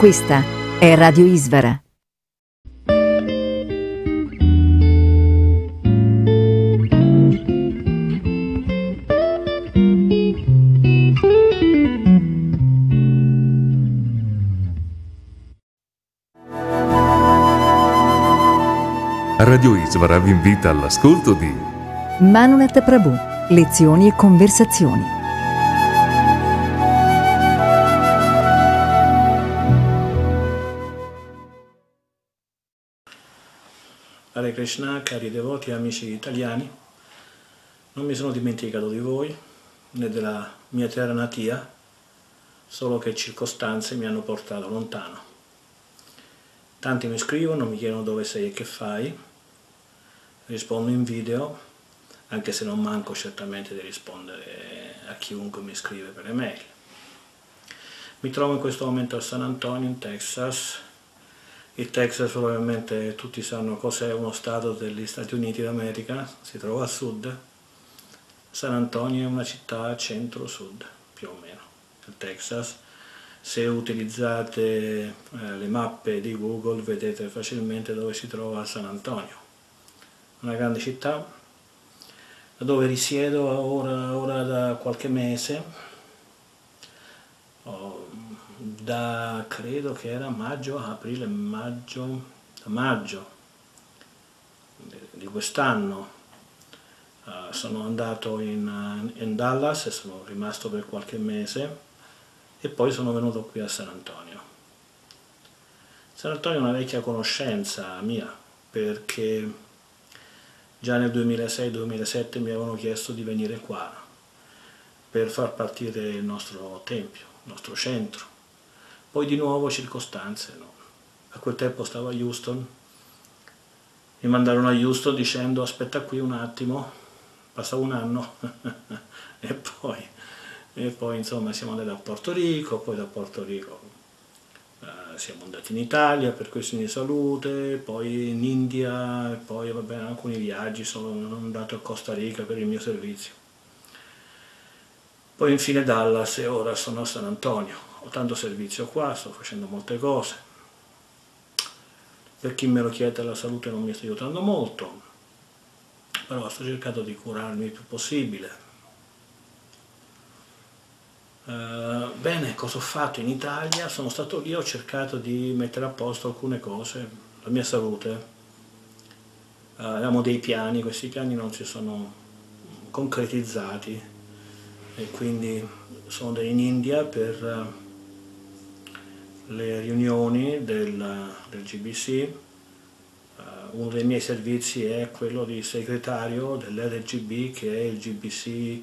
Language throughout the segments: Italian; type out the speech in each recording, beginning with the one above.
Questa è Radio Isvara. Radio Isvara vi invita all'ascolto di Manunet Prabhu. Lezioni e conversazioni. Hare Krishna, cari devoti e amici italiani, non mi sono dimenticato di voi né della mia terra natia, solo che circostanze mi hanno portato lontano. Tanti mi scrivono, mi chiedono dove sei e che fai, rispondo in video, anche se non manco certamente di rispondere a chiunque mi scrive per email. Mi trovo in questo momento a San Antonio, in Texas. Il Texas probabilmente tutti sanno cos'è uno stato degli Stati Uniti d'America, si trova a sud. San Antonio è una città centro-sud, più o meno, il Texas. Se utilizzate eh, le mappe di Google vedete facilmente dove si trova San Antonio. Una grande città dove risiedo ora, ora da qualche mese, oh, da credo che era maggio, aprile, maggio, maggio di quest'anno uh, sono andato in, in Dallas e sono rimasto per qualche mese e poi sono venuto qui a San Antonio. San Antonio è una vecchia conoscenza mia perché già nel 2006-2007 mi avevano chiesto di venire qua per far partire il nostro tempio, il nostro centro. Poi di nuovo circostanze, no? a quel tempo stavo a Houston, mi mandarono a Houston dicendo aspetta qui un attimo passa un anno e, poi, e poi insomma siamo andati a Porto Rico, poi da Porto Rico eh, siamo andati in Italia per questioni di salute, poi in India, poi vabbè, alcuni viaggi, sono andato a Costa Rica per il mio servizio. Poi infine Dallas e ora sono a San Antonio. Ho tanto servizio qua, sto facendo molte cose. Per chi me lo chiede la salute non mi sta aiutando molto, però sto cercando di curarmi il più possibile. Eh, bene, cosa ho fatto in Italia? Sono stato lì, ho cercato di mettere a posto alcune cose, la mia salute. Eh, avevamo dei piani, questi piani non si sono concretizzati e quindi sono in India per eh, le riunioni del, del GBC. Eh, uno dei miei servizi è quello di segretario dell'RGB che è il GBC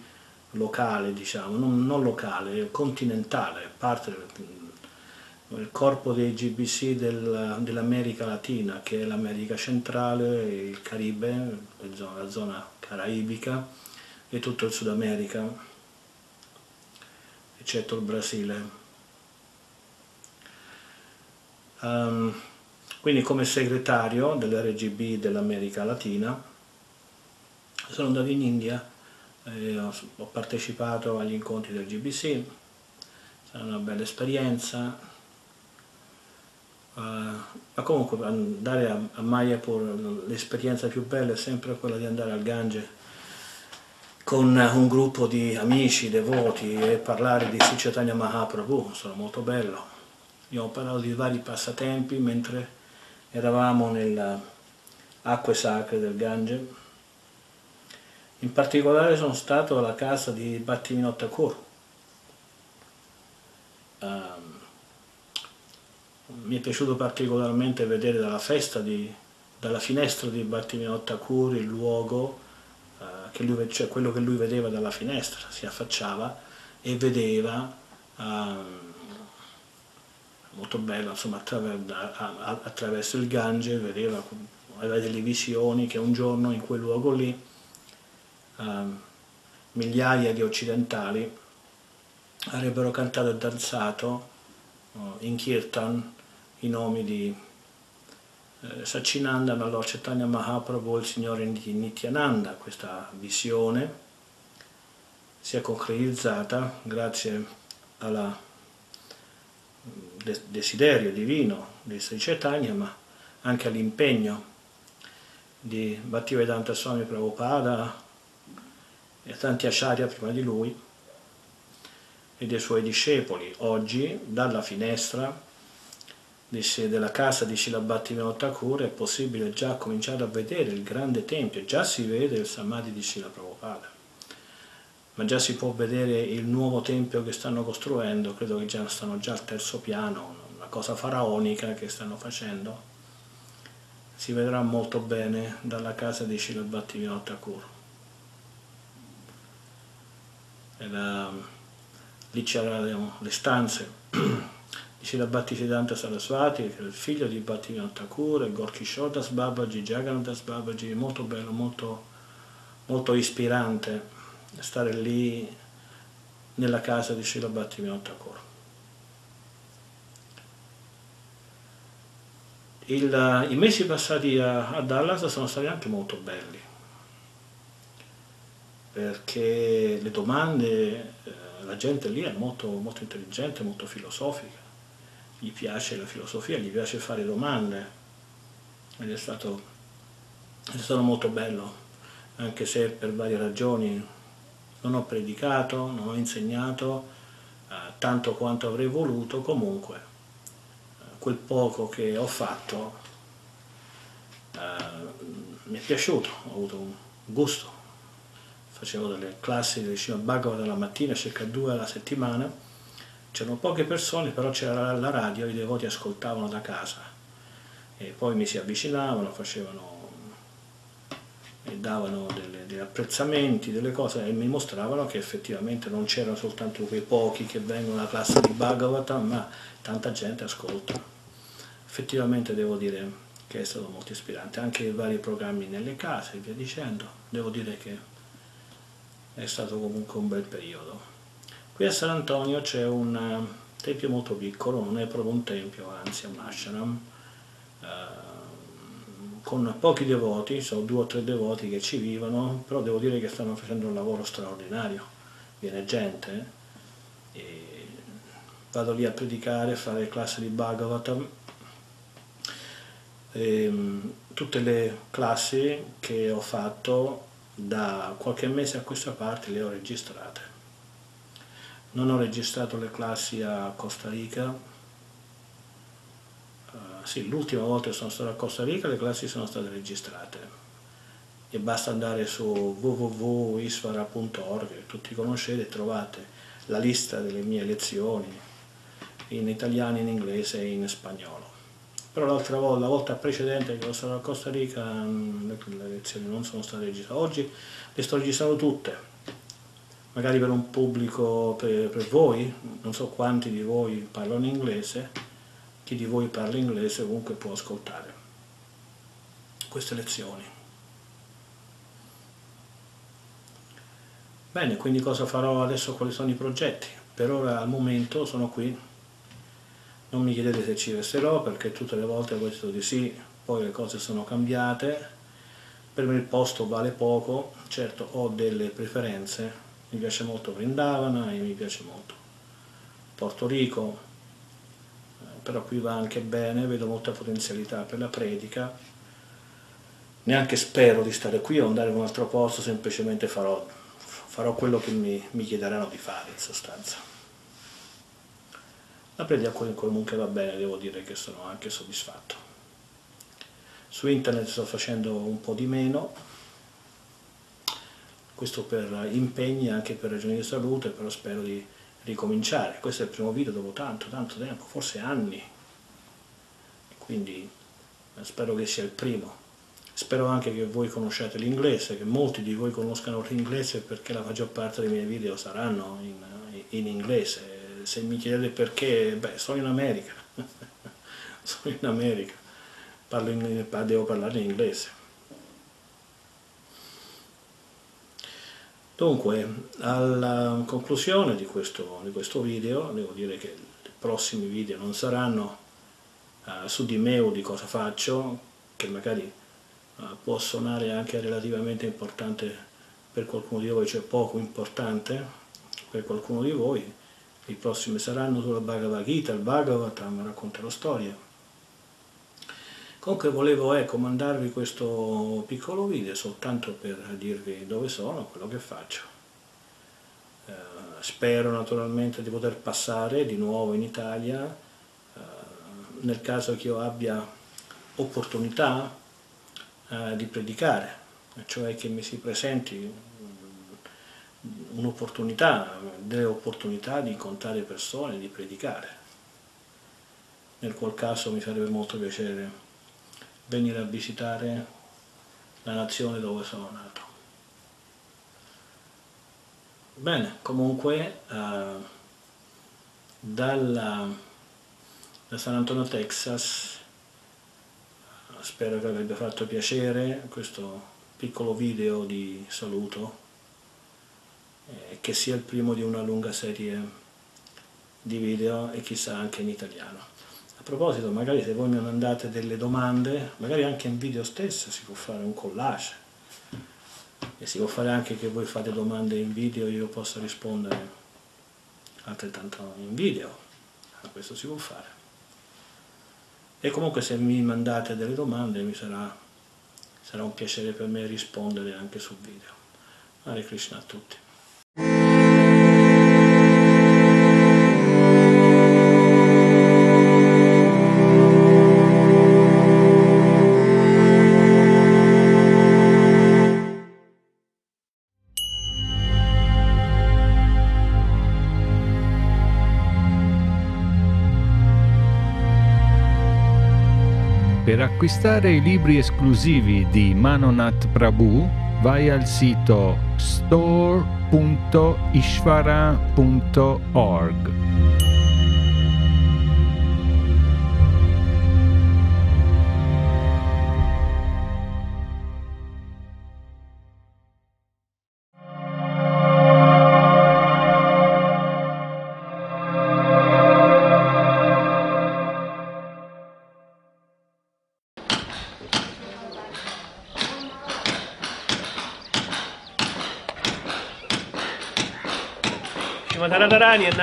locale, diciamo, non, non locale, continentale, parte del corpo dei GBC del, dell'America Latina, che è l'America centrale, il Caribe, la zona caraibica e tutto il Sud America, eccetto il Brasile. Um, quindi come segretario dell'RGB dell'America Latina sono andato in India eh, ho, partecipato agli incontri del GBC, è stata una bella esperienza, uh, ma comunque andare a, a Mayapur, l'esperienza più bella è sempre quella di andare al Gange con un gruppo di amici, devoti e parlare di Sri Chaitanya Mahaprabhu, sono molto bello. Ho parlato di vari passatempi mentre eravamo nelle acque sacre del Gange in particolare sono stato alla casa di Battimino Thakur. Um, mi è piaciuto particolarmente vedere dalla festa, di, dalla finestra di Battimino Thakur il luogo, uh, che lui, cioè quello che lui vedeva dalla finestra, si affacciava e vedeva, um, molto bello, insomma attraverso il Gange, vedeva, aveva delle visioni che un giorno in quel luogo lì uh, migliaia di occidentali avrebbero cantato e danzato uh, in kirtan i nomi di eh, Sachinanda, Malor Chaitanya Mahaprabhu, il Signore Nityananda. Questa visione si è concretizzata grazie al desiderio divino di Sri Chaitanya, ma anche all'impegno di Bhaktivedanta Swami Prabhupada, e tanti acharya prima di lui e dei suoi discepoli. Oggi dalla finestra della casa di Shilabhati Thakur è possibile già cominciare a vedere il grande tempio, già si vede il Samadhi di Shila Prabhupada, ma già si può vedere il nuovo tempio che stanno costruendo, credo che già stanno già al terzo piano, una cosa faraonica che stanno facendo, si vedrà molto bene dalla casa di Shilabhati Thakur. era, lì c'erano le stanze di Srila Bhaktisiddhanta Saraswati, che era il figlio di Bhaktivinoda Thakur, Gorky Shodas Babaji, Jagannadas Babaji, molto bello, molto, molto ispirante stare lì nella casa di Srila Bhaktivinoda Thakur. I mesi passati a, a Dallas sono stati anche molto belli perché le domande, eh, la gente lì è molto, molto intelligente, molto filosofica, gli piace la filosofia, gli piace fare domande ed è stato, è stato molto bello, anche se per varie ragioni non ho predicato, non ho insegnato eh, tanto quanto avrei voluto, comunque eh, quel poco che ho fatto eh, mi è piaciuto, ho avuto un gusto. Facevo delle classi di Srimad Bhagavad la mattina, circa due alla settimana, c'erano poche persone, però c'era la radio, i devoti ascoltavano da casa. E poi mi si avvicinavano, facevano e davano delle, degli apprezzamenti, delle cose e mi mostravano che effettivamente non c'erano soltanto quei pochi che vengono alla classe di Bhagavatam, ma tanta gente ascolta. Effettivamente devo dire che è stato molto ispirante, anche i vari programmi nelle case e via dicendo, devo dire che è stato comunque un bel periodo. Qui a San Antonio c'è un eh, tempio molto piccolo, non è proprio un tempio, anzi è un ashram, eh, con pochi devoti, sono due o tre devoti che ci vivono, però devo dire che stanno facendo un lavoro straordinario, viene gente, e vado lì a predicare, a fare classi di Bhagavatam, e, mh, tutte le classi che ho fatto da qualche mese a questa parte le ho registrate. Non ho registrato le classi a Costa Rica. Sì, l'ultima volta che sono stato a Costa Rica le classi sono state registrate. E basta andare su www.isvara.org, che tutti conoscete, trovate la lista delle mie lezioni in italiano, in inglese e in spagnolo. Però l'altra volta, la volta precedente che ero stato a Costa Rica, mm, le lezioni non sono state registrate. Oggi le sto registrando tutte, magari per un pubblico, per, per voi, non so quanti di voi parlano inglese, chi di voi parla inglese comunque può ascoltare queste lezioni. Bene, quindi cosa farò adesso? Quali sono i progetti? Per ora al momento sono qui non mi chiedete se ci resterò perché tutte le volte ho detto di sì, poi le cose sono cambiate, per me il posto vale poco, certo ho delle preferenze, mi piace molto Vrindavana e mi piace molto Porto Rico, però qui va anche bene, vedo molta potenzialità per la predica, neanche spero di stare qui o andare in un altro posto, semplicemente farò, farò quello che mi, mi chiederanno di fare in sostanza. La predica comunque va bene, devo dire che sono anche soddisfatto. Su internet sto facendo un po' di meno, questo per impegni, anche per ragioni di salute, però spero di ricominciare. Questo è il primo video dopo tanto, tanto tempo, forse anni, quindi spero che sia il primo. Spero anche che voi conosciate l'inglese, che molti di voi conoscano l'inglese perché la maggior parte dei miei video saranno in, in inglese, se mi chiedete perché, beh, sono in America, sono in America, Parlo in, devo parlare in inglese. Dunque, alla conclusione di questo, di questo, video, devo dire che i prossimi video non saranno uh, su di me o di cosa faccio, che magari uh, può suonare anche relativamente importante per qualcuno di voi, cioè poco importante per qualcuno di voi, i prossimi saranno sulla Bhagavad Gita, il Bhagavatam, racconterò storie. Comunque volevo ecco, mandarvi questo piccolo video soltanto per dirvi dove sono, quello che faccio. Eh, spero naturalmente di poter passare di nuovo in Italia, eh, nel caso che io abbia opportunità eh, di predicare, cioè che mi si presenti un'opportunità, delle opportunità di incontrare persone, di predicare. Nel qual caso mi farebbe molto piacere venire a visitare la nazione dove sono nato. Bene, comunque eh, dalla, da San Antonio, Texas, spero che vi abbia fatto piacere questo piccolo video di saluto eh, che sia il primo di una lunga serie di video e chissà anche in italiano. A proposito, magari se voi mi mandate delle domande, magari anche in video stesso si può fare un collage e si può fare anche che voi fate domande in video e io possa rispondere altrettanto in video, a questo si può fare. E comunque se mi mandate delle domande mi sarà, sarà un piacere per me rispondere anche sul video. Hare Krishna a tutti. Acquistare i libri esclusivi di Manonat Prabhu vai al sito store.ishvara.org.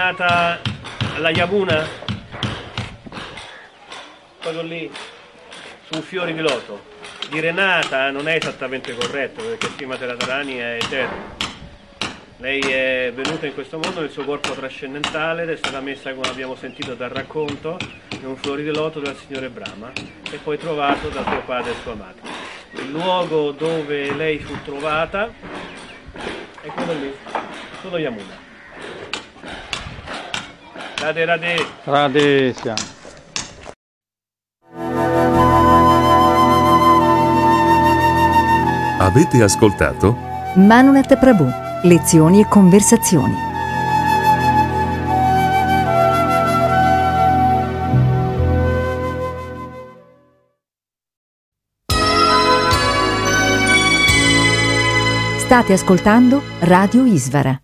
nata alla Yamuna, proprio lì, su un fiore di loto. Dire nata non è esattamente corretto perché Srimati Radharani è eterno. Lei è venuta in questo mondo nel suo corpo trascendentale ed è stata messa, come abbiamo sentito dal racconto, in un fiore di loto dal signore Brahma e poi trovato da suo padre e sua madre. Il luogo dove lei fu trovata è quello lì, solo Yamuna. Radhe Radhe. Radhe Shyam. Avete ascoltato? Manunet Prabhu, lezioni e conversazioni. State ascoltando Radio Isvara.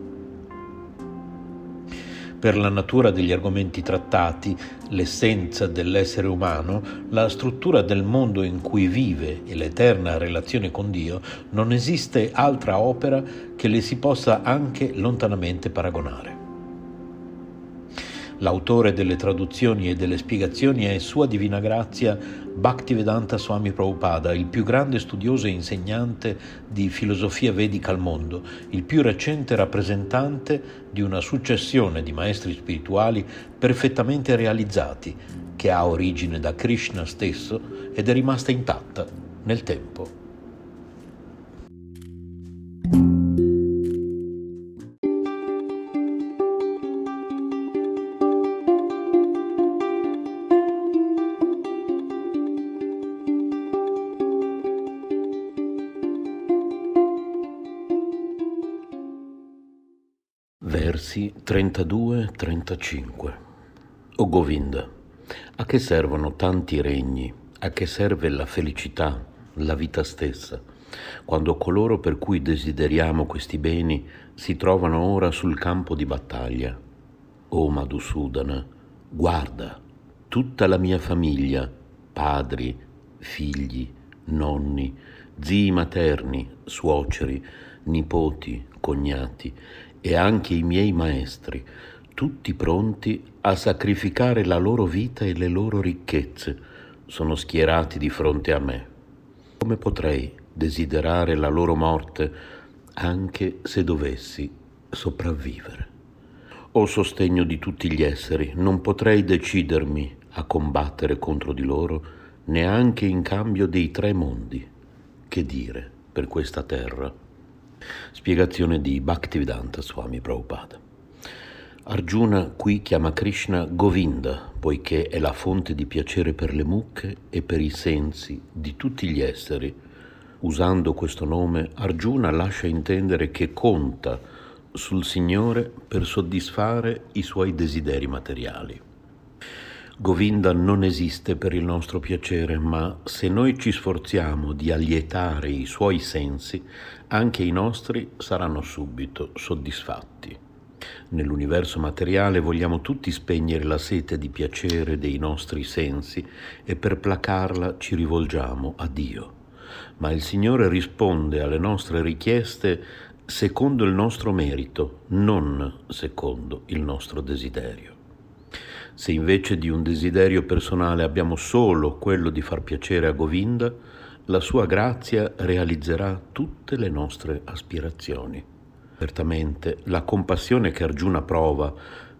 Per la natura degli argomenti trattati, l'essenza dell'essere umano, la struttura del mondo in cui vive e l'eterna relazione con Dio, non esiste altra opera che le si possa anche lontanamente paragonare. L'autore delle traduzioni e delle spiegazioni è Sua Divina Grazia Bhaktivedanta Swami Prabhupada, il più grande studioso e insegnante di filosofia vedica al mondo, il più recente rappresentante di una successione di maestri spirituali perfettamente realizzati, che ha origine da Krishna stesso ed è rimasta intatta nel tempo. 32-35 O Govinda, a che servono tanti regni? A che serve la felicità, la vita stessa, quando coloro per cui desideriamo questi beni si trovano ora sul campo di battaglia? O Madhusudana, guarda, tutta la mia famiglia, padri, figli, nonni, zii materni, suoceri, nipoti, cognati e anche i miei maestri, tutti pronti a sacrificare la loro vita e le loro ricchezze, sono schierati di fronte a me. Come potrei desiderare la loro morte anche se dovessi sopravvivere? O sostegno di tutti gli esseri, non potrei decidermi a combattere contro di loro neanche in cambio dei tre mondi. Che dire per questa terra? Spiegazione di Bhaktivedanta Swami Prabhupada. Arjuna qui chiama Krishna Govinda, poiché è la fonte di piacere per le mucche e per i sensi di tutti gli esseri. Usando questo nome, Arjuna lascia intendere che conta sul Signore per soddisfare i suoi desideri materiali. Govinda non esiste per il nostro piacere, ma se noi ci sforziamo di allietare i suoi sensi, anche i nostri saranno subito soddisfatti. Nell'universo materiale vogliamo tutti spegnere la sete di piacere dei nostri sensi e per placarla ci rivolgiamo a Dio. Ma il Signore risponde alle nostre richieste secondo il nostro merito, non secondo il nostro desiderio. Se invece di un desiderio personale abbiamo solo quello di far piacere a Govinda, la sua grazia realizzerà tutte le nostre aspirazioni. Certamente la compassione che Arjuna prova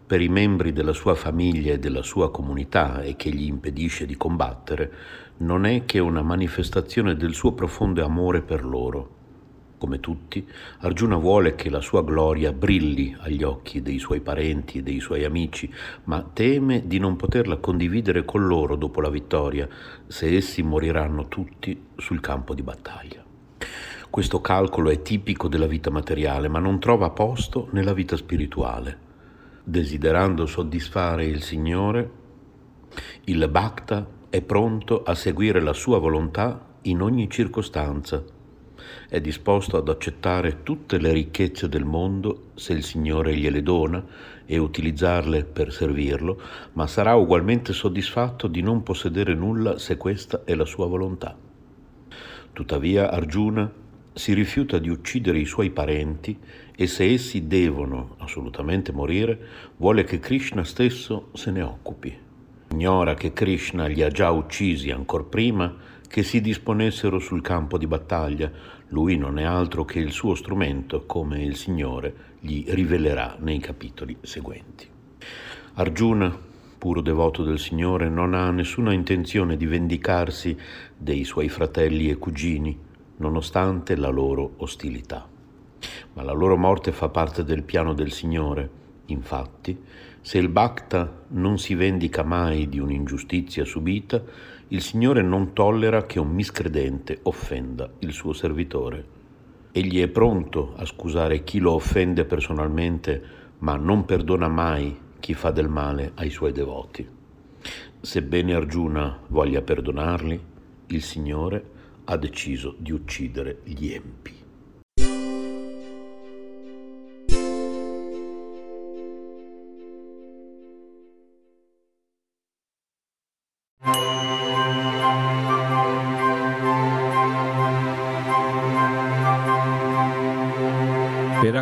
per i membri della sua famiglia e della sua comunità e che gli impedisce di combattere non è che una manifestazione del suo profondo amore per loro. Come tutti, Arjuna vuole che la sua gloria brilli agli occhi dei suoi parenti e dei suoi amici, ma teme di non poterla condividere con loro dopo la vittoria, se essi moriranno tutti sul campo di battaglia. Questo calcolo è tipico della vita materiale, ma non trova posto nella vita spirituale. Desiderando soddisfare il Signore, il Bhakta è pronto a seguire la sua volontà in ogni circostanza. È disposto ad accettare tutte le ricchezze del mondo se il Signore gliele dona e utilizzarle per servirlo, ma sarà ugualmente soddisfatto di non possedere nulla se questa è la sua volontà. Tuttavia Arjuna si rifiuta di uccidere i suoi parenti e se essi devono assolutamente morire, vuole che Krishna stesso se ne occupi. Ignora che Krishna li ha già uccisi ancor prima che si disponessero sul campo di battaglia. Lui non è altro che il suo strumento, come il Signore gli rivelerà nei capitoli seguenti. Arjuna, puro devoto del Signore, non ha nessuna intenzione di vendicarsi dei suoi fratelli e cugini, nonostante la loro ostilità. Ma la loro morte fa parte del piano del Signore. Infatti, se il Bhakta non si vendica mai di un'ingiustizia subita, il Signore non tollera che un miscredente offenda il suo servitore. Egli è pronto a scusare chi lo offende personalmente, ma non perdona mai chi fa del male ai suoi devoti. Sebbene Arjuna voglia perdonarli, il Signore ha deciso di uccidere gli empi.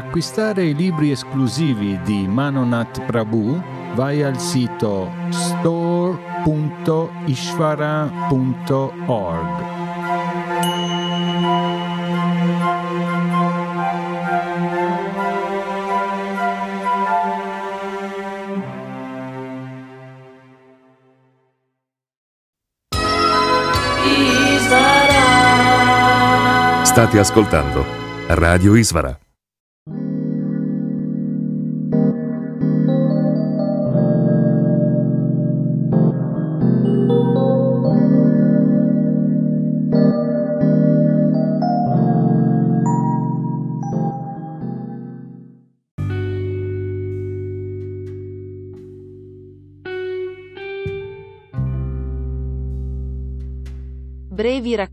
Acquistare i libri esclusivi di Manonath Prabhu vai al sito store.ishvara.org. State ascoltando Radio Isvara.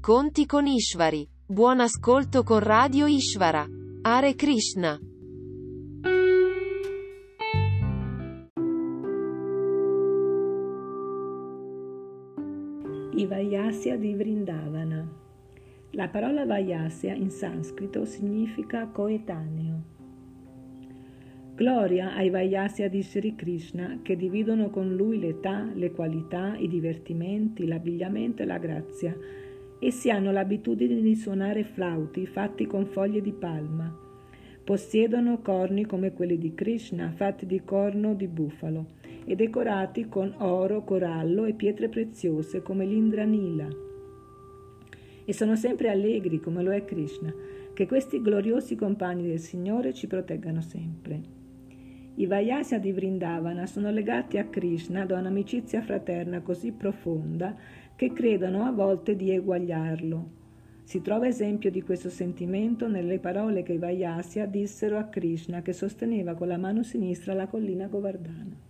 Racconti con Ishvari. Buon ascolto con Radio Ishvara. Hare Krishna. I Vayasya di Vrindavana. La parola Vayasya in sanscrito significa coetaneo. Gloria ai Vayasya di Sri Krishna che dividono con lui l'età, le qualità, i divertimenti, l'abbigliamento e la grazia. Essi hanno l'abitudine di suonare flauti fatti con foglie di palma. Possiedono corni come quelli di Krishna, fatti di corno di bufalo e decorati con oro, corallo e pietre preziose come l'Indranila. E sono sempre allegri come lo è Krishna. Che questi gloriosi compagni del Signore ci proteggano sempre. I Vayasya di Vrindavana sono legati a Krishna da un'amicizia fraterna così profonda che credono a volte di eguagliarlo. Si trova esempio di questo sentimento nelle parole che i Vayasya dissero a Krishna che sosteneva con la mano sinistra la collina Govardhana.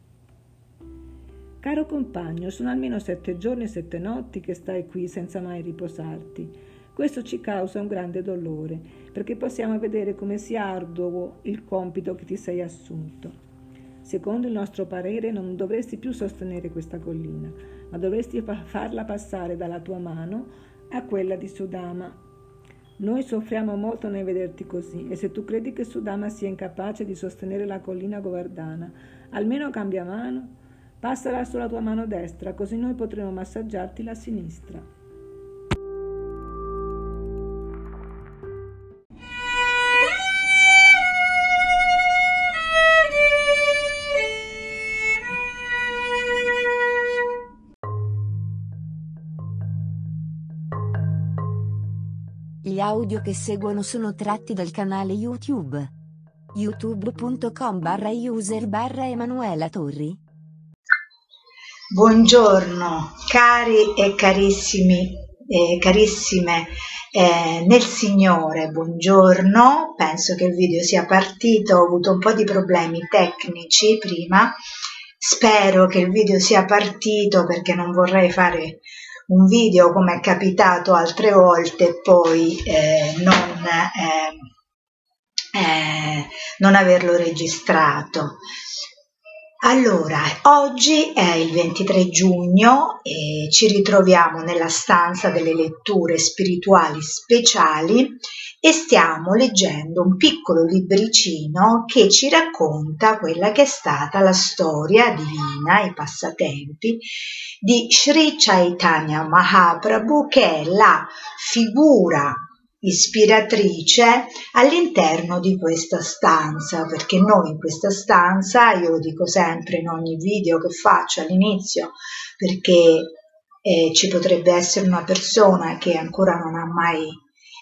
Caro compagno, sono almeno sette giorni e sette notti che stai qui senza mai riposarti. Questo ci causa un grande dolore, perché possiamo vedere come sia arduo il compito che ti sei assunto. Secondo il nostro parere non dovresti più sostenere questa collina, ma dovresti farla passare dalla tua mano a quella di Sudama. Noi soffriamo molto nel vederti così e se tu credi che Sudama sia incapace di sostenere la collina Govardhana, almeno cambia mano, passala sulla tua mano destra, così noi potremo massaggiarti la sinistra. Gli audio che seguono sono tratti dal canale YouTube. youtube.com barra user barra Emanuela Torri. Buongiorno cari e carissimi eh, carissime eh, nel Signore, buongiorno. Penso che il video sia partito, ho avuto un po' di problemi tecnici prima. Spero che il video sia partito perché non vorrei fare un video come è capitato altre volte poi eh, non, eh, eh, non averlo registrato. Allora, oggi è il 23 giugno e ci ritroviamo nella stanza delle letture spirituali speciali e stiamo leggendo un piccolo libricino che ci racconta quella che è stata la storia divina, i passatempi di Sri Chaitanya Mahaprabhu che è la figura ispiratrice all'interno di questa stanza, perché noi in questa stanza, io lo dico sempre in ogni video che faccio all'inizio, perché eh, ci potrebbe essere una persona che ancora non ha mai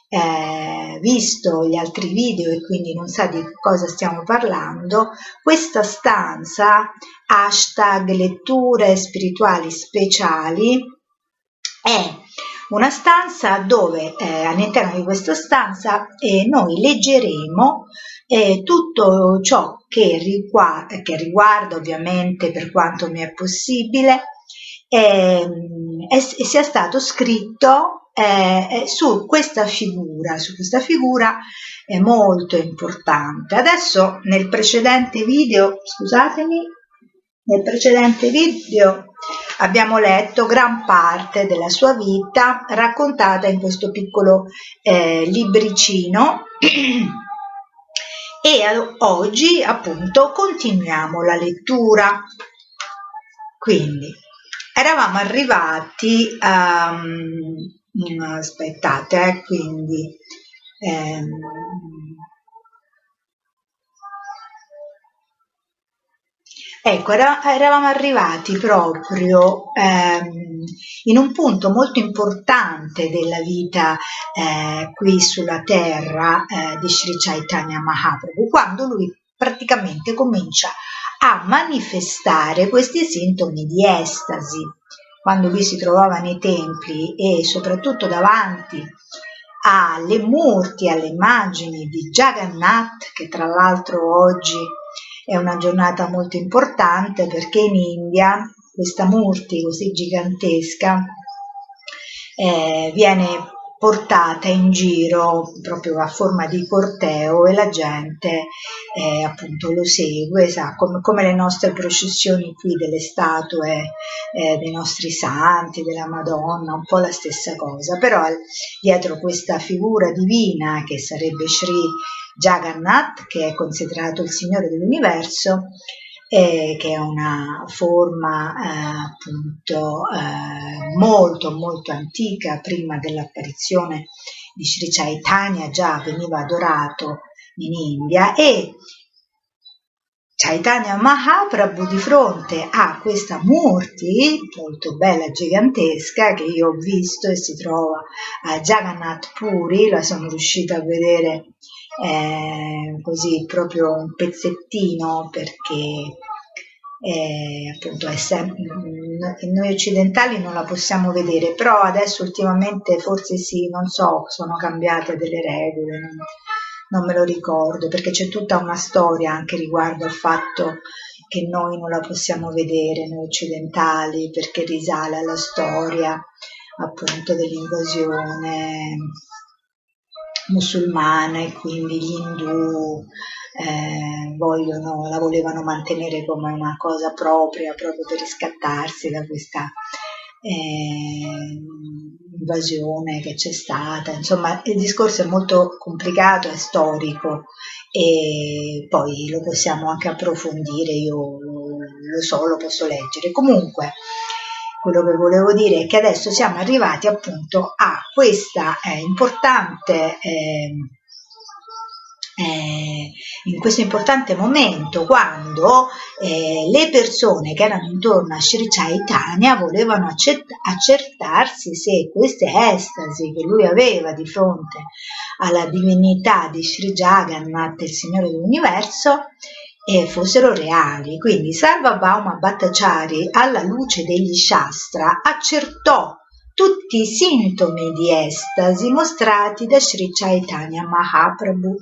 eh, visto gli altri video e quindi non sa di cosa stiamo parlando, questa stanza hashtag letture spirituali speciali è una stanza dove eh, all'interno di questa stanza eh, noi leggeremo eh, tutto ciò che, rigua- che, riguarda ovviamente per quanto mi è possibile e sia stato scritto eh, su questa figura, su questa figura è molto importante. Adesso nel precedente video, scusatemi, nel precedente video abbiamo letto gran parte della sua vita raccontata in questo piccolo eh, libricino e oggi appunto continuiamo la lettura. Quindi eravamo arrivati a... Um, aspettate, eh, quindi... Um, Ecco, eravamo arrivati proprio ehm, in un punto molto importante della vita eh, qui sulla terra eh, di Sri Chaitanya Mahaprabhu, quando lui praticamente comincia a manifestare questi sintomi di estasi, quando lui si trovava nei templi e soprattutto davanti alle murti, alle immagini di Jagannath, che tra l'altro oggi è una giornata molto importante perché in India questa Murti così gigantesca eh, viene portata in giro proprio a forma di corteo e la gente eh, appunto lo segue, sa, come, come, le nostre processioni qui delle statue eh, dei nostri santi, della Madonna, un po' la stessa cosa, però dietro questa figura divina che sarebbe Sri Jagannath, che è considerato il Signore dell'universo, eh, che è una forma eh, appunto eh, molto molto antica, prima dell'apparizione di Sri Chaitanya già veniva adorato in India e Chaitanya Mahaprabhu di fronte a questa Murti molto bella, gigantesca, che io ho visto e si trova a Jagannath Puri, la sono riuscita a vedere eh, così proprio un pezzettino perché eh, appunto è sem- noi occidentali non la possiamo vedere però adesso ultimamente forse sì non so sono cambiate delle regole non, non me lo ricordo perché c'è tutta una storia anche riguardo al fatto che noi non la possiamo vedere noi occidentali perché risale alla storia appunto dell'invasione musulmana e quindi gli indù eh, vogliono, la volevano mantenere come una cosa propria proprio per riscattarsi da questa eh, invasione che c'è stata. Insomma, il discorso è molto complicato, è storico e poi lo possiamo anche approfondire, io lo, so, lo posso leggere. Comunque, quello che volevo dire è che adesso siamo arrivati appunto a questa eh, importante eh, eh, in questo importante momento quando eh, le persone che erano intorno a Sri Chaitanya volevano accertarsi se queste estasi che lui aveva di fronte alla divinità di Sri Jagannath, il Signore dell'universo, eh, fossero reali. Quindi Sarvabhauma Bhattacharya alla luce degli Shastra accertò tutti i sintomi di estasi mostrati da Sri Chaitanya Mahaprabhu.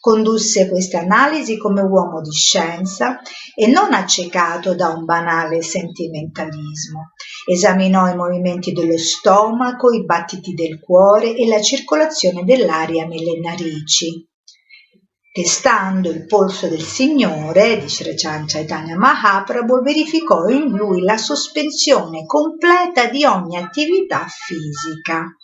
Condusse questa analisi come uomo di scienza e non accecato da un banale sentimentalismo. Esaminò i movimenti dello stomaco, i battiti del cuore e la circolazione dell'aria nelle narici. Testando il polso del Signore, di Sri Chaitanya Mahaprabhu, verificò in lui la sospensione completa di ogni attività fisica.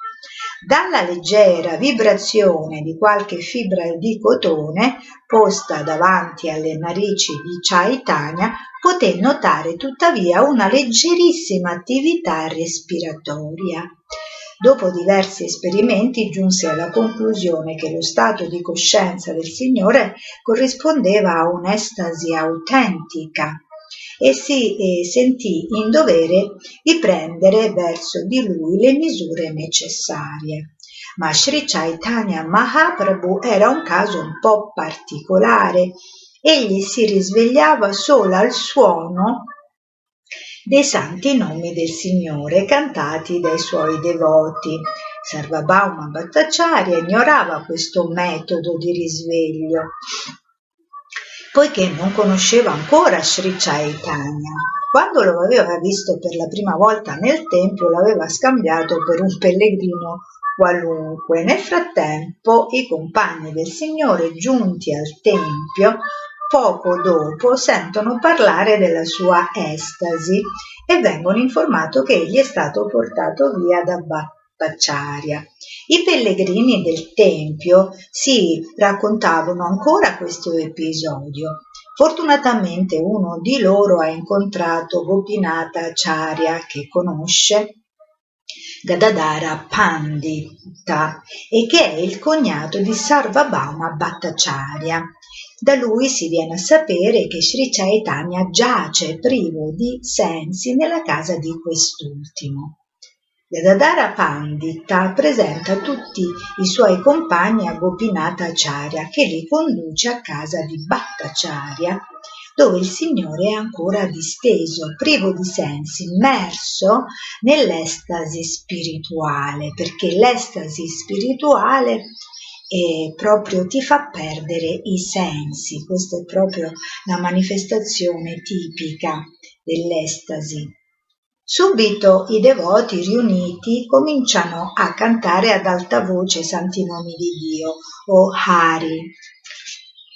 Dalla leggera vibrazione di qualche fibra di cotone posta davanti alle narici di Chaitanya, poté notare tuttavia una leggerissima attività respiratoria. Dopo diversi esperimenti giunse alla conclusione che lo stato di coscienza del Signore corrispondeva a un'estasi autentica e si eh, sentì in dovere di prendere verso di lui le misure necessarie. Ma Sri Chaitanya Mahaprabhu era un caso un po' particolare. Egli si risvegliava solo al suono dei santi nomi del Signore cantati dai suoi devoti. Sarvabhauma Bhattacharya ignorava questo metodo di risveglio poiché non conosceva ancora Sri Chaitanya. Quando lo aveva visto per la prima volta nel tempio l'aveva scambiato per un pellegrino qualunque. Nel frattempo i compagni del Signore giunti al tempio poco dopo sentono parlare della sua estasi e vengono informati che egli è stato portato via da Bhattacharya. I pellegrini del Tempio si raccontavano ancora questo episodio. Fortunatamente uno di loro ha incontrato Gopinata Acharya che conosce Gadadara Pandita e che è il cognato di Sarvabhauma Bhattacharya. Da lui si viene a sapere che Sri Chaitanya giace privo di sensi nella casa di quest'ultimo. Gadadara Pandita presenta tutti i suoi compagni a Gopinata Acharya che li conduce a casa di Bhattacharya dove il Signore è ancora disteso, privo di sensi, immerso nell'estasi spirituale, perché l'estasi spirituale e proprio ti fa perdere i sensi. Questa è proprio la manifestazione tipica dell'estasi. Subito i devoti riuniti cominciano a cantare ad alta voce i santi nomi di Dio o Hari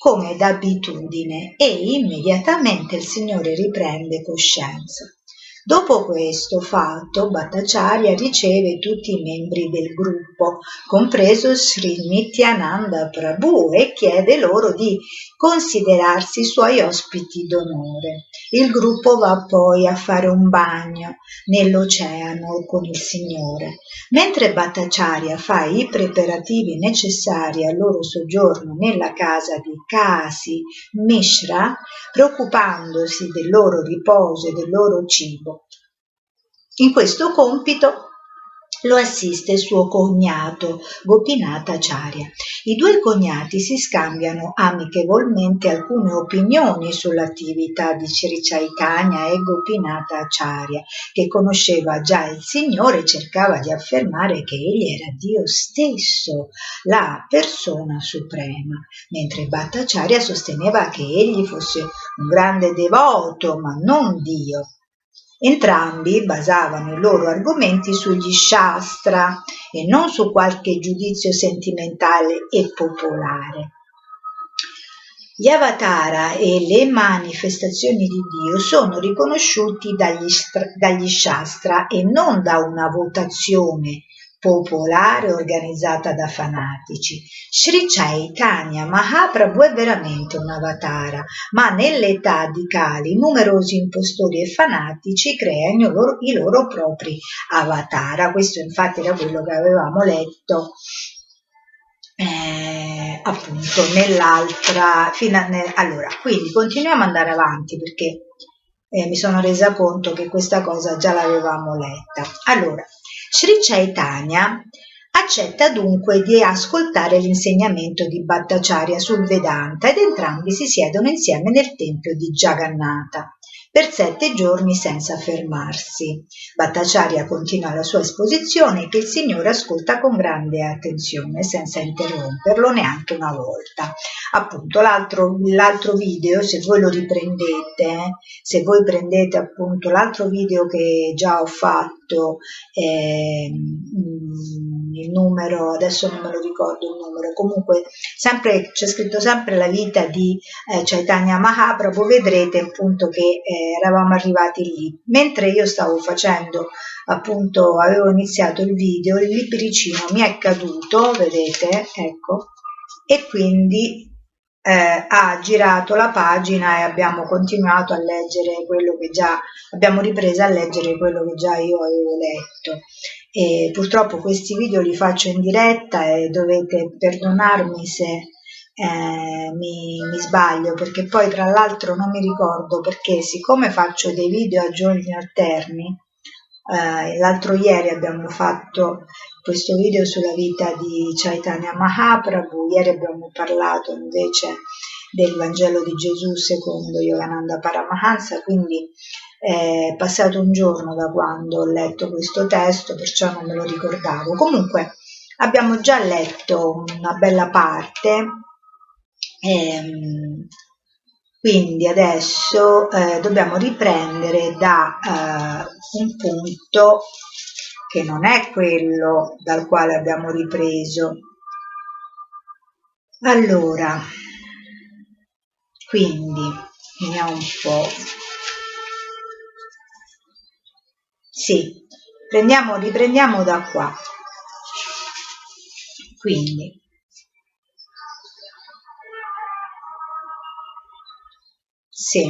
come d'abitudine e immediatamente il Signore riprende coscienza. Dopo questo fatto, Bhattacharya riceve tutti i membri del gruppo, compreso Sri Nityananda Prabhu, e chiede loro di considerarsi suoi ospiti d'onore. Il gruppo va poi a fare un bagno nell'oceano con il Signore. Mentre Bhattacharya fa i preparativi necessari al loro soggiorno nella casa di Kasi Mishra, preoccupandosi del loro riposo e del loro cibo, in questo compito lo assiste suo cognato Gopinata Acharya. I due cognati si scambiano amichevolmente alcune opinioni sull'attività di Sri e Gopinata Acharya, che conosceva già il Signore e cercava di affermare che egli era Dio stesso, la persona suprema, mentre Bhattacharya sosteneva che egli fosse un grande devoto, ma non Dio. Entrambi basavano i loro argomenti sugli Shastra e non su qualche giudizio sentimentale e popolare. Gli avatara e le manifestazioni di Dio sono riconosciuti dagli, dagli Shastra e non da una votazione popolare organizzata da fanatici. Sri Chaitanya Mahaprabhu è veramente un avatara, ma nell'età di Kali numerosi impostori e fanatici creano i loro, i loro propri avatara. Questo infatti era quello che avevamo letto eh, appunto nell'altra fino ne, allora quindi continuiamo ad andare avanti perché eh, mi sono resa conto che questa cosa già l'avevamo letta allora Sri Chaitanya accetta dunque di ascoltare l'insegnamento di Bhattacharya sul Vedanta ed entrambi si siedono insieme nel tempio di Jagannatha. Per sette giorni senza fermarsi. Bhattacharya continua la sua esposizione che il Signore ascolta con grande attenzione senza interromperlo neanche una volta. Appunto l'altro, l'altro video, se voi lo riprendete, se voi prendete appunto l'altro video che già ho fatto, eh, il numero, adesso non me lo ricordo il numero, comunque sempre, c'è scritto sempre la vita di eh, Chaitanya Mahaprabhu, vedrete appunto che eh, eravamo arrivati lì. Mentre io stavo facendo appunto, avevo iniziato il video, il libricino mi è caduto, vedete, ecco, e quindi eh, ha girato la pagina e abbiamo continuato a leggere quello che già abbiamo ripreso a leggere quello che già io avevo letto e purtroppo questi video li faccio in diretta e dovete perdonarmi se eh, mi, mi, sbaglio perché poi tra l'altro non mi ricordo perché siccome faccio dei video a giorni alterni eh, l'altro ieri abbiamo fatto questo video sulla vita di Chaitanya Mahaprabhu, ieri abbiamo parlato invece del Vangelo di Gesù secondo Yogananda Paramahansa, quindi è passato un giorno da quando ho letto questo testo, perciò non me lo ricordavo. Comunque abbiamo già letto una bella parte, ehm, quindi adesso eh, dobbiamo riprendere da eh, un punto che non è quello dal quale abbiamo ripreso. Allora, quindi vediamo un po'. Sì, prendiamo, riprendiamo da qua. Quindi, sì,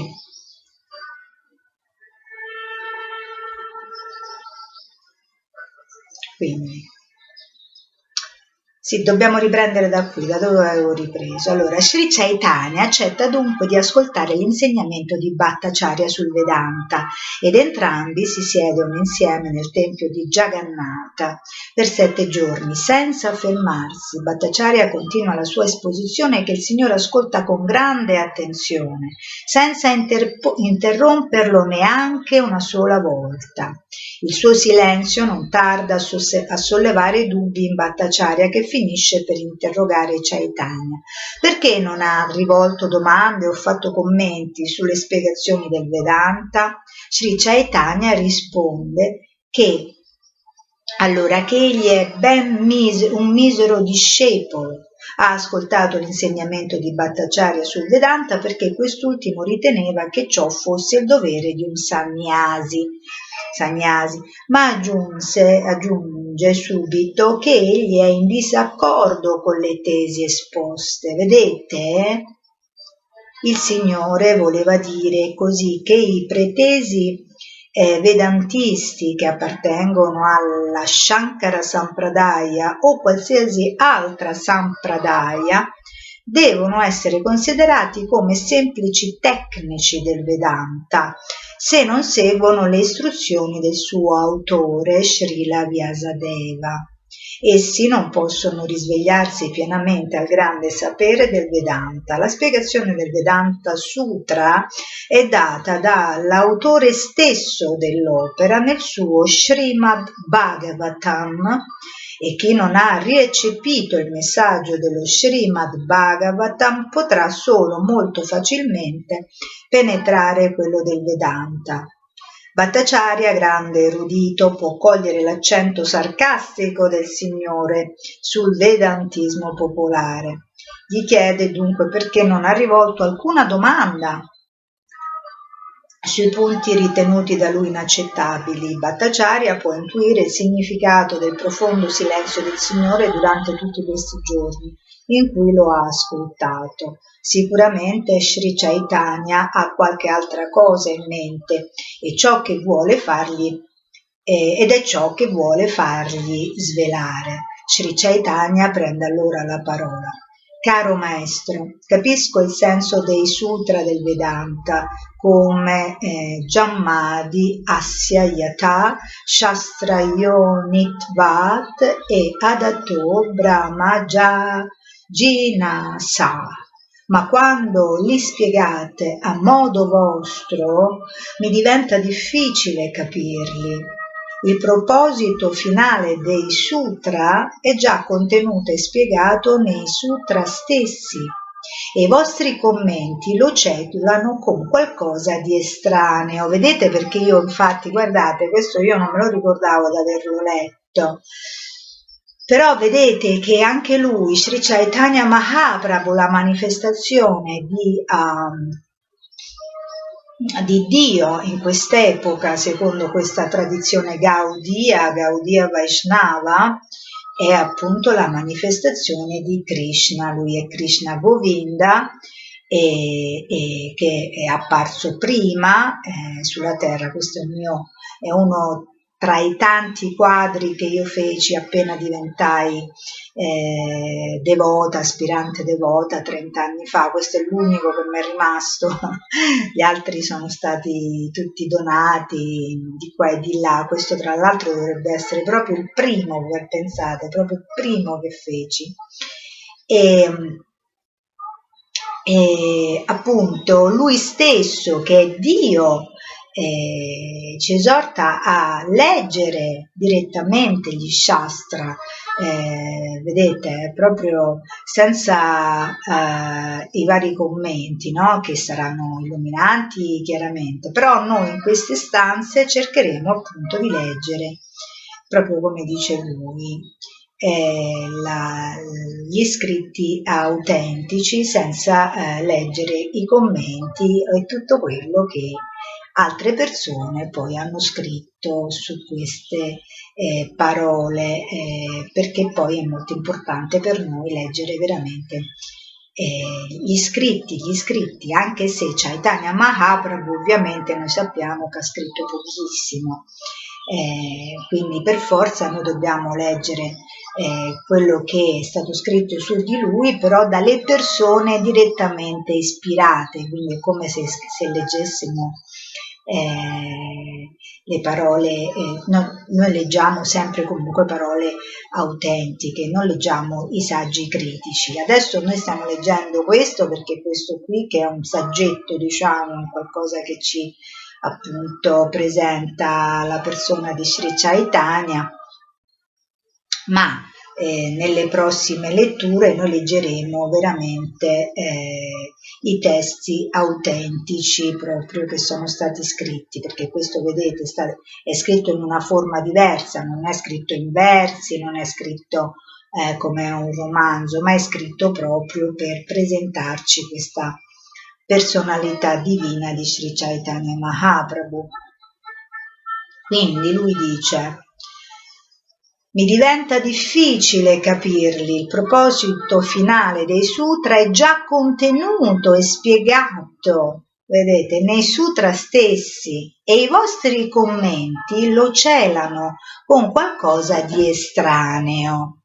quindi sì, dobbiamo riprendere da qui, da dove avevo ripreso. Allora, Sri Chaitanya accetta dunque di ascoltare l'insegnamento di Bhattacharya sul Vedanta ed entrambi si siedono insieme nel tempio di Jagannatha per sette giorni senza fermarsi. Bhattacharya continua la sua esposizione che il Signore ascolta con grande attenzione, senza interpo- interromperlo neanche una sola volta. Il suo silenzio non tarda a, sosse- a sollevare dubbi in Bhattacharya che finisce per interrogare Chaitanya. Perché non ha rivolto domande o fatto commenti sulle spiegazioni del Vedanta? Sri Chaitanya risponde che allora che egli è ben mis- un misero discepolo ha ascoltato l'insegnamento di Bhattacharya sul Vedanta perché quest'ultimo riteneva che ciò fosse il dovere di un sannyasi, sannyasi ma aggiunse, aggiunge subito che egli è in disaccordo con le tesi esposte. Vedete? Il Signore voleva dire così che i pretesi eh, vedantisti che appartengono alla Shankara Sampradaya o qualsiasi altra Sampradaya devono essere considerati come semplici tecnici del Vedanta se non seguono le istruzioni del suo autore Srila Vyasadeva. Essi non possono risvegliarsi pienamente al grande sapere del Vedanta. La spiegazione del Vedanta Sutra è data dall'autore stesso dell'opera nel suo Srimad Bhagavatam e chi non ha rieccepito il messaggio dello Srimad Bhagavatam potrà solo molto facilmente penetrare quello del Vedanta. Bhattacharya, grande erudito, può cogliere l'accento sarcastico del Signore sul vedantismo popolare. Gli chiede dunque perché non ha rivolto alcuna domanda sui punti ritenuti da lui inaccettabili. Bhattacharya può intuire il significato del profondo silenzio del Signore durante tutti questi giorni in cui lo ha ascoltato. Sicuramente Sri Chaitanya ha qualche altra cosa in mente e ciò che vuole fargli eh, ed è ciò che vuole fargli svelare. Sri Chaitanya prende allora la parola. Caro maestro, capisco il senso dei sutra del Vedanta come eh, Jammadi Asya Shastrayonitvat e Adato Brahma Jinasa ma quando li spiegate a modo vostro mi diventa difficile capirli. Il proposito finale dei sutra è già contenuto e spiegato nei sutra stessi e i vostri commenti lo cedulano con qualcosa di estraneo. Vedete perché io infatti, guardate, questo io non me lo ricordavo di averlo letto. Però vedete che anche lui, Sri Chaitanya Mahaprabhu, la manifestazione di, um, di Dio in quest'epoca, secondo questa tradizione Gaudia, Gaudia Vaishnava, è appunto la manifestazione di Krishna, lui è Krishna Govinda e, e che è apparso prima eh, sulla terra, questo è, mio, è uno tra i tanti quadri che io feci appena diventai eh, devota, aspirante devota 30 anni fa, questo è l'unico che mi è rimasto, gli altri sono stati tutti donati di qua e di là, questo tra l'altro dovrebbe essere proprio il primo, pensate, proprio il primo che feci. E, e appunto lui stesso che è Dio eh, ci esorta a leggere direttamente gli Shastra, eh, vedete, proprio senza eh, i vari commenti, no? che saranno illuminanti chiaramente, però noi in queste stanze cercheremo appunto di leggere, proprio come dice lui, eh, la, gli scritti autentici senza eh, leggere i commenti e tutto quello che altre persone poi hanno scritto su queste eh, parole eh, perché poi è molto importante per noi leggere veramente eh, gli scritti, gli scritti, anche se Chaitanya Mahaprabhu ovviamente noi sappiamo che ha scritto pochissimo, eh, quindi per forza noi dobbiamo leggere eh, quello che è stato scritto su di lui, però dalle persone direttamente ispirate, quindi è come se, se leggessimo eh, le parole, eh, no, noi leggiamo sempre comunque parole autentiche, non leggiamo i saggi critici. Adesso noi stiamo leggendo questo perché questo qui che è un saggetto, diciamo, qualcosa che ci appunto presenta la persona di Sri Chaitanya, ma eh, nelle prossime letture noi leggeremo veramente eh, i testi autentici proprio che sono stati scritti, perché questo vedete sta, è scritto in una forma diversa, non è scritto in versi, non è scritto eh, come un romanzo, ma è scritto proprio per presentarci questa personalità divina di Sri Chaitanya Mahaprabhu. Quindi lui dice mi diventa difficile capirli, il proposito finale dei sutra è già contenuto e spiegato, vedete, nei sutra stessi e i vostri commenti lo celano con qualcosa di estraneo.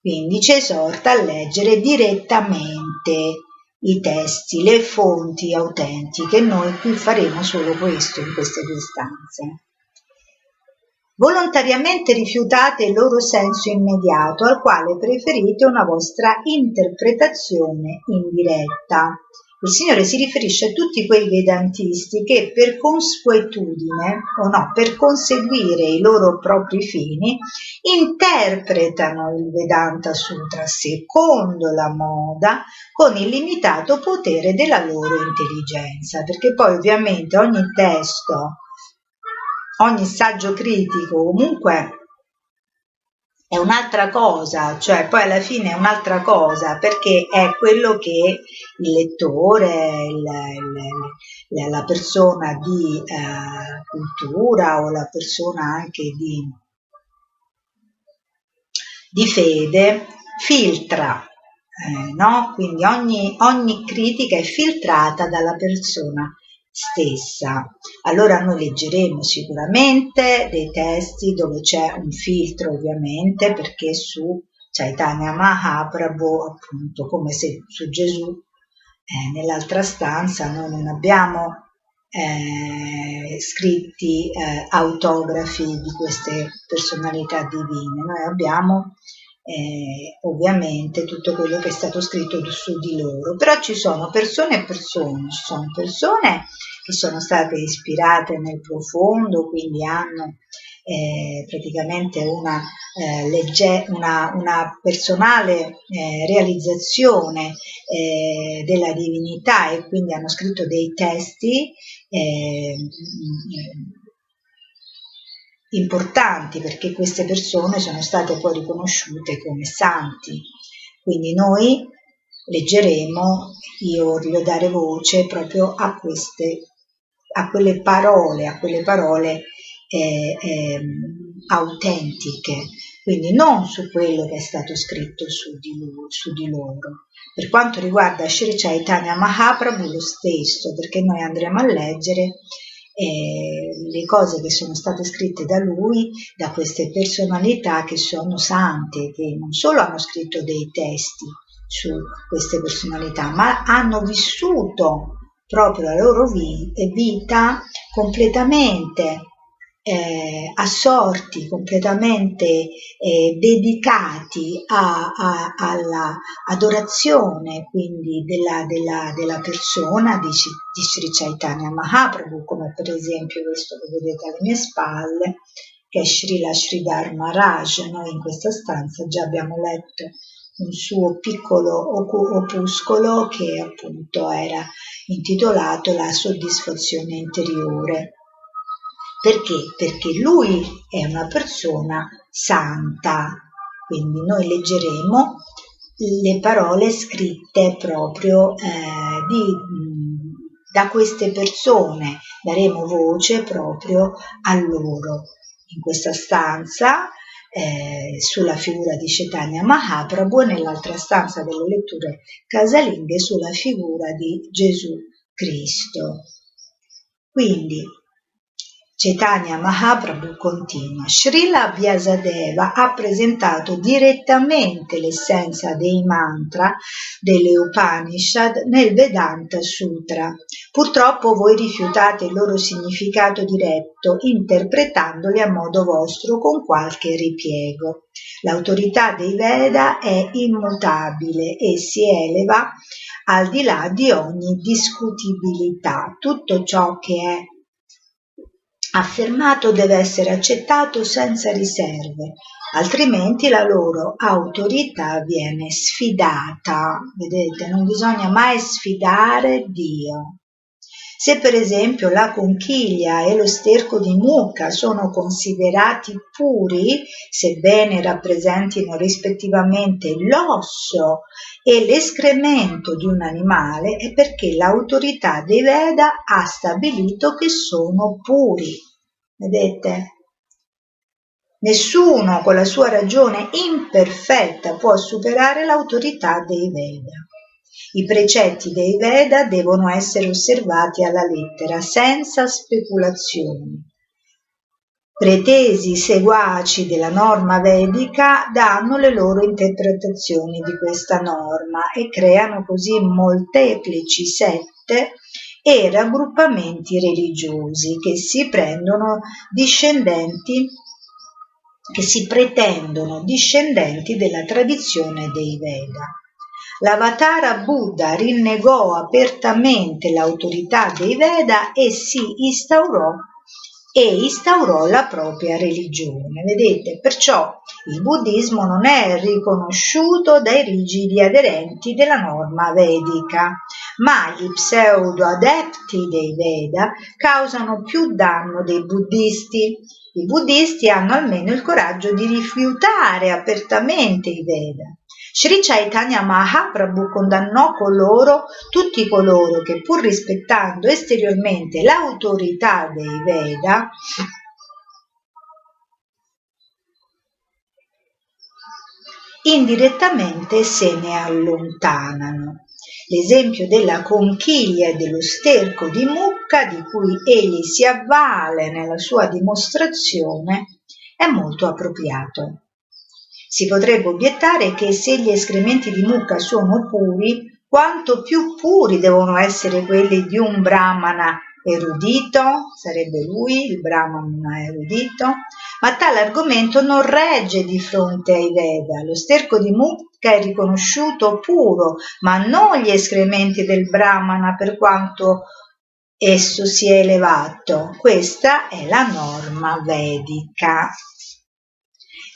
Quindi ci esorta a leggere direttamente i testi, le fonti autentiche. Noi qui faremo solo questo in queste due stanze. Volontariamente rifiutate il loro senso immediato, al quale preferite una vostra interpretazione indiretta. Il Signore si riferisce a tutti quei vedantisti che per consuetudine o no, per conseguire i loro propri fini, interpretano il Vedanta Sutra secondo la moda con il limitato potere della loro intelligenza, perché poi ovviamente ogni testo ogni saggio critico comunque è un'altra cosa, cioè poi alla fine è un'altra cosa perché è quello che il lettore, il, il, la persona di eh, cultura o la persona anche di, di fede filtra, eh, no? Quindi ogni, ogni critica è filtrata dalla persona stessa. Allora noi leggeremo sicuramente dei testi dove c'è un filtro ovviamente perché su Chaitanya Mahaprabhu appunto come se su Gesù eh, nell'altra stanza noi non abbiamo eh, scritti eh, autografi di queste personalità divine, noi abbiamo eh, ovviamente tutto quello che è stato scritto su di loro, però ci sono persone e persone, ci sono persone che sono state ispirate nel profondo, quindi hanno eh, praticamente una, eh, legge, una, una personale eh, realizzazione eh, della divinità e quindi hanno scritto dei testi eh, importanti perché queste persone sono state poi riconosciute come santi. Quindi noi leggeremo, io voglio dare voce proprio a queste, a quelle parole, a quelle parole eh, eh, autentiche, quindi non su quello che è stato scritto su di, su di loro. Per quanto riguarda Sri Chaitanya Mahaprabhu lo stesso, perché noi andremo a leggere eh, le cose che sono state scritte da lui, da queste personalità che sono sante, che non solo hanno scritto dei testi su queste personalità, ma hanno vissuto proprio la loro vita completamente eh, assorti, completamente eh, dedicati a, a, alla adorazione quindi della, della, della persona di, di Sri Chaitanya Mahaprabhu, come per esempio questo che vedete alle mie spalle, che è Srila Sridhar Raj. Noi in questa stanza già abbiamo letto un suo piccolo opuscolo che appunto era intitolato La soddisfazione interiore perché? Perché lui è una persona santa. Quindi noi leggeremo le parole scritte proprio eh, di, da queste persone, daremo voce proprio a loro. In questa stanza eh, sulla figura di Chaitanya Mahaprabhu nell'altra stanza delle letture casalinghe sulla figura di Gesù Cristo. Quindi Chaitanya Mahaprabhu continua. Srila Vyasadeva ha presentato direttamente l'essenza dei mantra delle Upanishad nel Vedanta Sutra. Purtroppo voi rifiutate il loro significato diretto, interpretandoli a modo vostro con qualche ripiego. L'autorità dei Veda è immutabile e si eleva al di là di ogni discutibilità. Tutto ciò che è affermato deve essere accettato senza riserve, altrimenti la loro autorità viene sfidata. Vedete, non bisogna mai sfidare Dio. Se per esempio la conchiglia e lo sterco di mucca sono considerati puri, sebbene rappresentino rispettivamente l'osso e l'escremento di un animale, è perché l'autorità dei Veda ha stabilito che sono puri. Vedete? Nessuno con la sua ragione imperfetta può superare l'autorità dei Veda. I precetti dei Veda devono essere osservati alla lettera, senza speculazioni. Pretesi seguaci della norma vedica danno le loro interpretazioni di questa norma e creano così molteplici sette e raggruppamenti religiosi che si prendono discendenti che si pretendono discendenti della tradizione dei Veda. L'avatara Buddha rinnegò apertamente l'autorità dei Veda e si instaurò e instaurò la propria religione. Vedete, perciò il buddismo non è riconosciuto dai rigidi aderenti della norma vedica, ma gli pseudo-adepti dei Veda causano più danno dei buddisti. I buddisti hanno almeno il coraggio di rifiutare apertamente i Veda Sri Chaitanya Mahaprabhu condannò coloro, tutti coloro che pur rispettando esteriormente l'autorità dei Veda, indirettamente se ne allontanano. L'esempio della conchiglia e dello sterco di mucca di cui egli si avvale nella sua dimostrazione è molto appropriato. Si potrebbe obiettare che se gli escrementi di mucca sono puri, quanto più puri devono essere quelli di un brahmana erudito, sarebbe lui, il Brahmana erudito, ma tale argomento non regge di fronte ai Veda. Lo sterco di mucca è riconosciuto puro, ma non gli escrementi del Brahmana per quanto esso sia elevato. Questa è la norma vedica.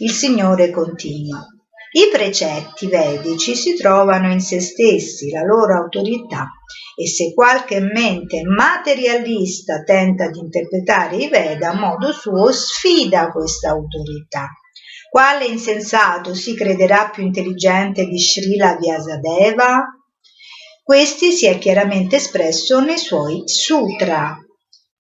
Il Signore continua. I precetti vedici si trovano in se stessi, la loro autorità, e se qualche mente materialista tenta di interpretare i Veda a modo suo, sfida questa autorità. Quale insensato si crederà più intelligente di Srila Vyasadeva? Questi si è chiaramente espresso nei suoi sutra.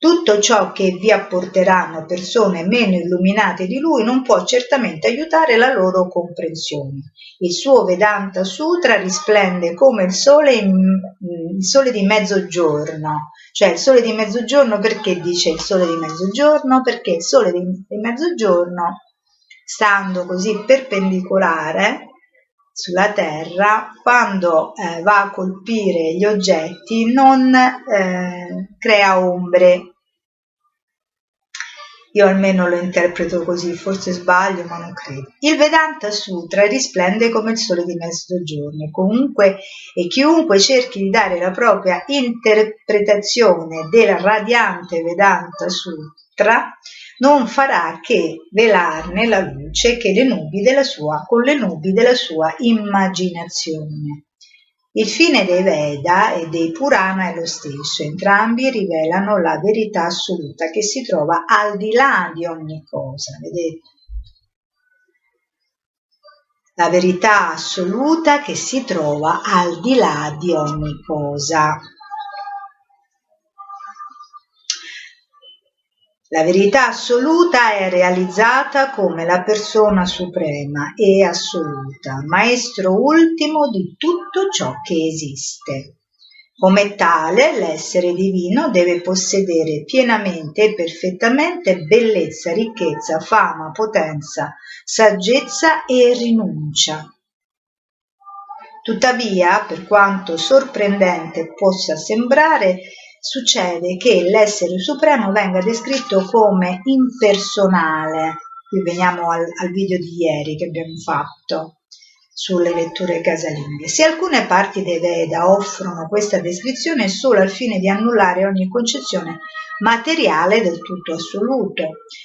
Tutto ciò che vi apporteranno persone meno illuminate di lui non può certamente aiutare la loro comprensione. Il suo Vedanta Sutra risplende come il sole, in, il sole di mezzogiorno. Cioè il sole di mezzogiorno perché dice il sole di mezzogiorno? Perché il sole di, di mezzogiorno, stando così perpendicolare, sulla Terra, quando eh, va a colpire gli oggetti, non eh, crea ombre. Io almeno lo interpreto così, forse sbaglio, ma non credo. Il Vedanta Sutra risplende come il sole di mezzogiorno. Comunque e chiunque cerchi di dare la propria interpretazione del radiante Vedanta Sutra non farà che velarne la luce sua, con le nubi della sua immaginazione. Il fine dei Veda e dei Purana è lo stesso, entrambi rivelano la verità assoluta che si trova al di là di ogni cosa, vedete? La verità assoluta che si trova al di là di ogni cosa. La verità assoluta è realizzata come la persona suprema e assoluta, maestro ultimo di tutto ciò che esiste. Come tale, l'essere divino deve possedere pienamente e perfettamente bellezza, ricchezza, fama, potenza, saggezza e rinuncia. Tuttavia, per quanto sorprendente possa sembrare, succede che l'essere supremo venga descritto come impersonale. Qui veniamo al, al video di ieri che abbiamo fatto sulle letture casalinghe. Se alcune parti dei Veda offrono questa descrizione solo al fine di annullare ogni concezione materiale del tutto assoluto.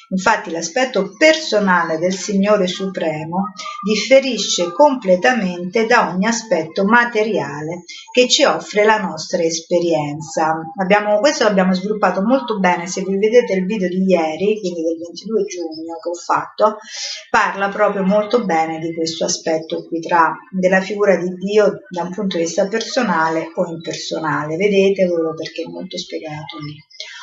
Infatti l'aspetto personale del Signore Supremo differisce completamente da ogni aspetto materiale che ci offre la nostra esperienza. Abbiamo, questo l'abbiamo sviluppato molto bene, se vi vedete il video di ieri, quindi del 22 giugno che ho fatto, parla proprio molto bene di questo aspetto qui tra della figura di Dio da un punto di vista personale o impersonale. Vedetelo perché è molto spiegato lì.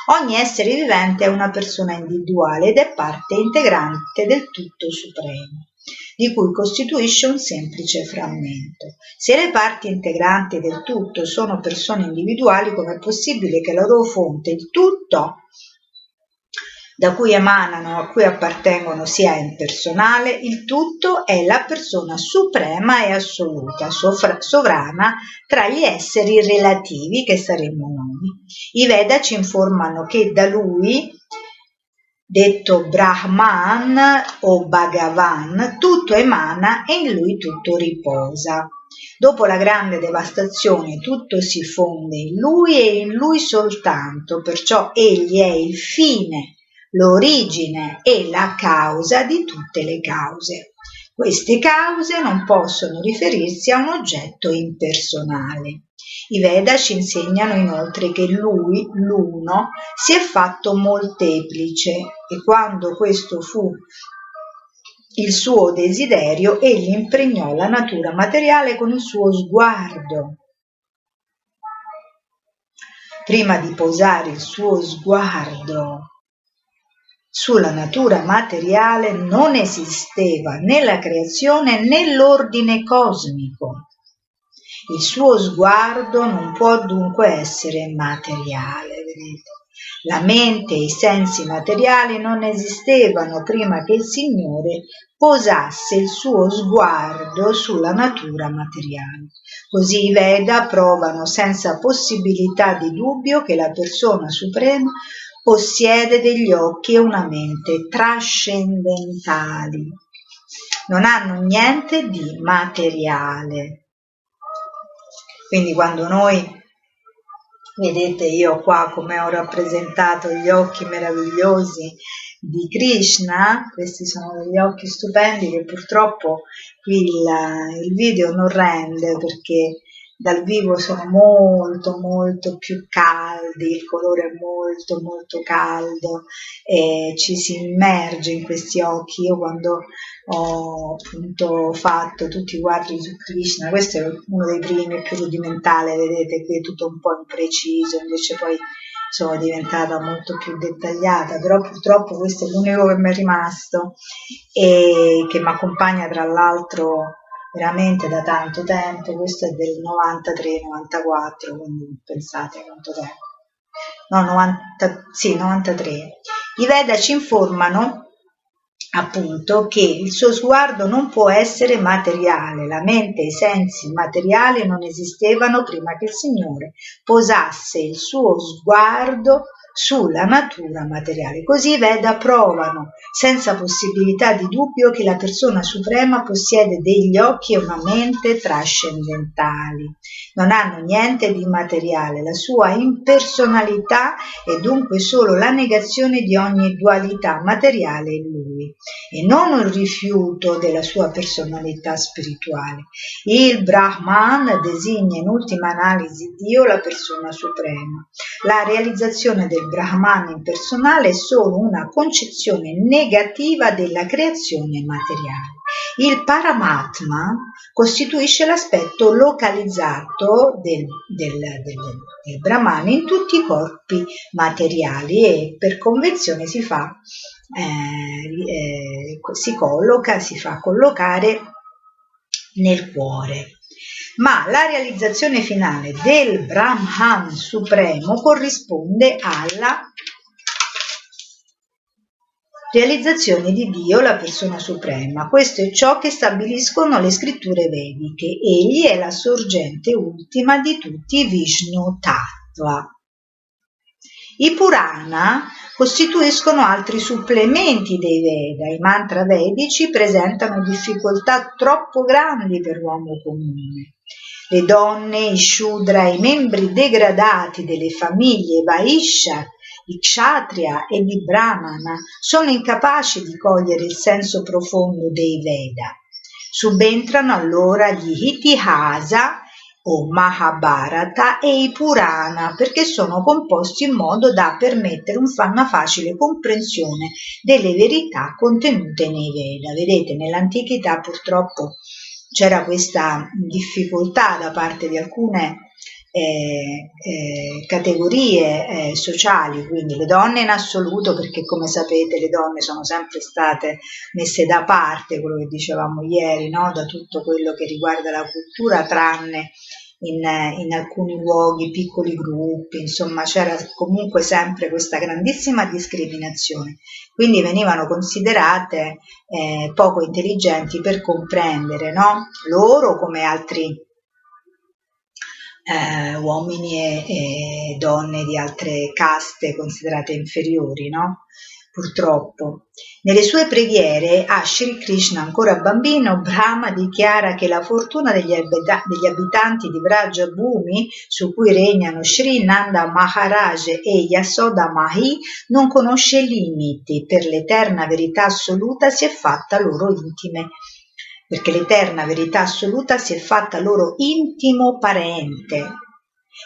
Ogni essere vivente è una persona individuale ed è parte integrante del tutto supremo, di cui costituisce un semplice frammento. Se le parti integranti del tutto sono persone individuali, com'è possibile che la loro fonte, il tutto, da cui emanano, a cui appartengono sia impersonale, il tutto è la persona suprema e assoluta, sovrana tra gli esseri relativi che saremmo noi. I Veda ci informano che da lui, detto Brahman o Bhagavan, tutto emana e in lui tutto riposa. Dopo la grande devastazione tutto si fonde in lui e in lui soltanto, perciò egli è il fine l'origine e la causa di tutte le cause. Queste cause non possono riferirsi a un oggetto impersonale. I Veda ci insegnano inoltre che lui, l'uno, si è fatto molteplice e quando questo fu il suo desiderio, egli impregnò la natura materiale con il suo sguardo. Prima di posare il suo sguardo sulla natura materiale non esisteva né la creazione né l'ordine cosmico. Il suo sguardo non può dunque essere materiale, vedete? La mente e i sensi materiali non esistevano prima che il Signore posasse il suo sguardo sulla natura materiale. Così i Veda provano senza possibilità di dubbio che la persona suprema possiede degli occhi e una mente trascendentali. Non hanno niente di materiale. Quindi quando noi vedete io qua come ho rappresentato gli occhi meravigliosi di Krishna, questi sono degli occhi stupendi che purtroppo qui il, il video non rende perché dal vivo sono molto molto più caldi, il colore è molto molto caldo e ci si immerge in questi occhi. Io quando ho appunto fatto tutti i quadri su Krishna, questo è uno dei primi più rudimentale, vedete qui è tutto un po' impreciso, invece poi sono diventata molto più dettagliata, però purtroppo questo è l'unico che mi è rimasto e che mi accompagna tra l'altro veramente da tanto tempo, questo è del 93-94, quindi pensate quanto tempo. No, 90, sì, 93. I Veda ci informano appunto che il suo sguardo non può essere materiale, la mente e i sensi materiali non esistevano prima che il Signore posasse il suo sguardo sulla natura materiale. Così i Veda provano senza possibilità di dubbio che la persona suprema possiede degli occhi e una mente trascendentali. Non hanno niente di materiale, la sua impersonalità è dunque solo la negazione di ogni dualità materiale in lui e non il rifiuto della sua personalità spirituale. Il Brahman designa in ultima analisi Dio la persona suprema. La realizzazione del Brahman impersonale è solo una concezione negativa della creazione materiale. Il Paramatma costituisce l'aspetto localizzato del, del, del, del Brahman in tutti i corpi materiali e per convenzione si fa eh, eh, si colloca, si fa collocare nel cuore. Ma la realizzazione finale del Brahman supremo corrisponde alla realizzazione di Dio, la persona suprema. Questo è ciò che stabiliscono le scritture vediche. Egli è la sorgente ultima di tutti i Vishnu Tattva. I Purana costituiscono altri supplementi dei Veda. I mantra vedici presentano difficoltà troppo grandi per l'uomo comune. Le donne, i Shudra, i membri degradati delle famiglie Vaishya, i Kshatriya e i Brahmana sono incapaci di cogliere il senso profondo dei Veda. Subentrano allora gli Itihasa o Mahabharata e i Purana perché sono composti in modo da permettere una facile comprensione delle verità contenute nei Veda. Vedete, nell'antichità purtroppo c'era questa difficoltà da parte di alcune eh, eh, categorie eh, sociali, quindi le donne in assoluto, perché come sapete le donne sono sempre state messe da parte, quello che dicevamo ieri, no? da tutto quello che riguarda la cultura, tranne in, in, alcuni luoghi, piccoli gruppi, insomma c'era comunque sempre questa grandissima discriminazione, quindi venivano considerate eh, poco intelligenti per comprendere no? loro come altri eh, uomini e, e, donne di altre caste considerate inferiori, no? Purtroppo. Nelle sue preghiere a Sri Krishna, ancora bambino, Brahma dichiara che la fortuna degli, abita- degli abitanti di Vraja Bhumi, su cui regnano Sri Nanda Maharaj e Yasoda Mahi, non conosce limiti, per l'eterna verità assoluta si è fatta loro intime perché l'eterna verità assoluta si è fatta loro intimo parente.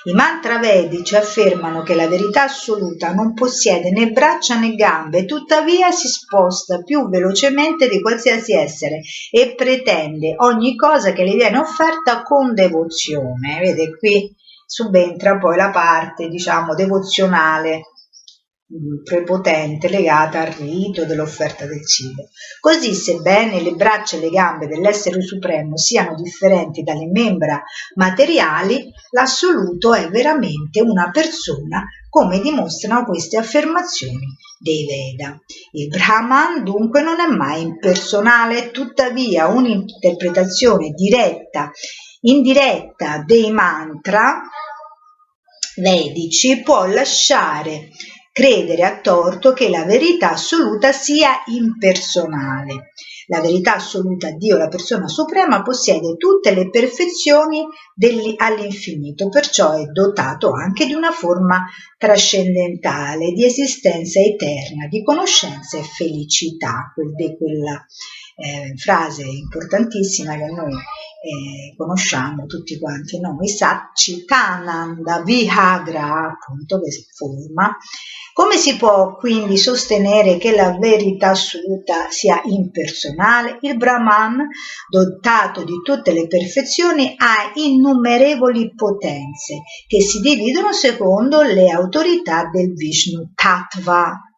I mantra vedici affermano che la verità assoluta non possiede né braccia né gambe, tuttavia si sposta più velocemente di qualsiasi essere e pretende ogni cosa che le viene offerta con devozione. Vede qui subentra poi la parte, diciamo, devozionale prepotente legata al rito dell'offerta del cibo. Così, sebbene le braccia e le gambe dell'essere supremo siano differenti dalle membra materiali, l'assoluto è veramente una persona come dimostrano queste affermazioni dei Veda. Il Brahman dunque non è mai impersonale, tuttavia un'interpretazione diretta, indiretta dei mantra vedici può lasciare credere a torto che la verità assoluta sia impersonale. La verità assoluta, Dio, la persona suprema, possiede tutte le perfezioni all'infinito, perciò è dotato anche di una forma trascendentale, di esistenza eterna, di conoscenza e felicità, quel, quella eh, frase importantissima che noi eh, conosciamo tutti quanti noi, Satchitananda Vihagra, appunto, che si forma. Come si può quindi sostenere che la verità assoluta sia impersonale? Il Brahman, dotato di tutte le perfezioni, ha innumerevoli potenze che si dividono secondo le autorità del Vishnu Tattva,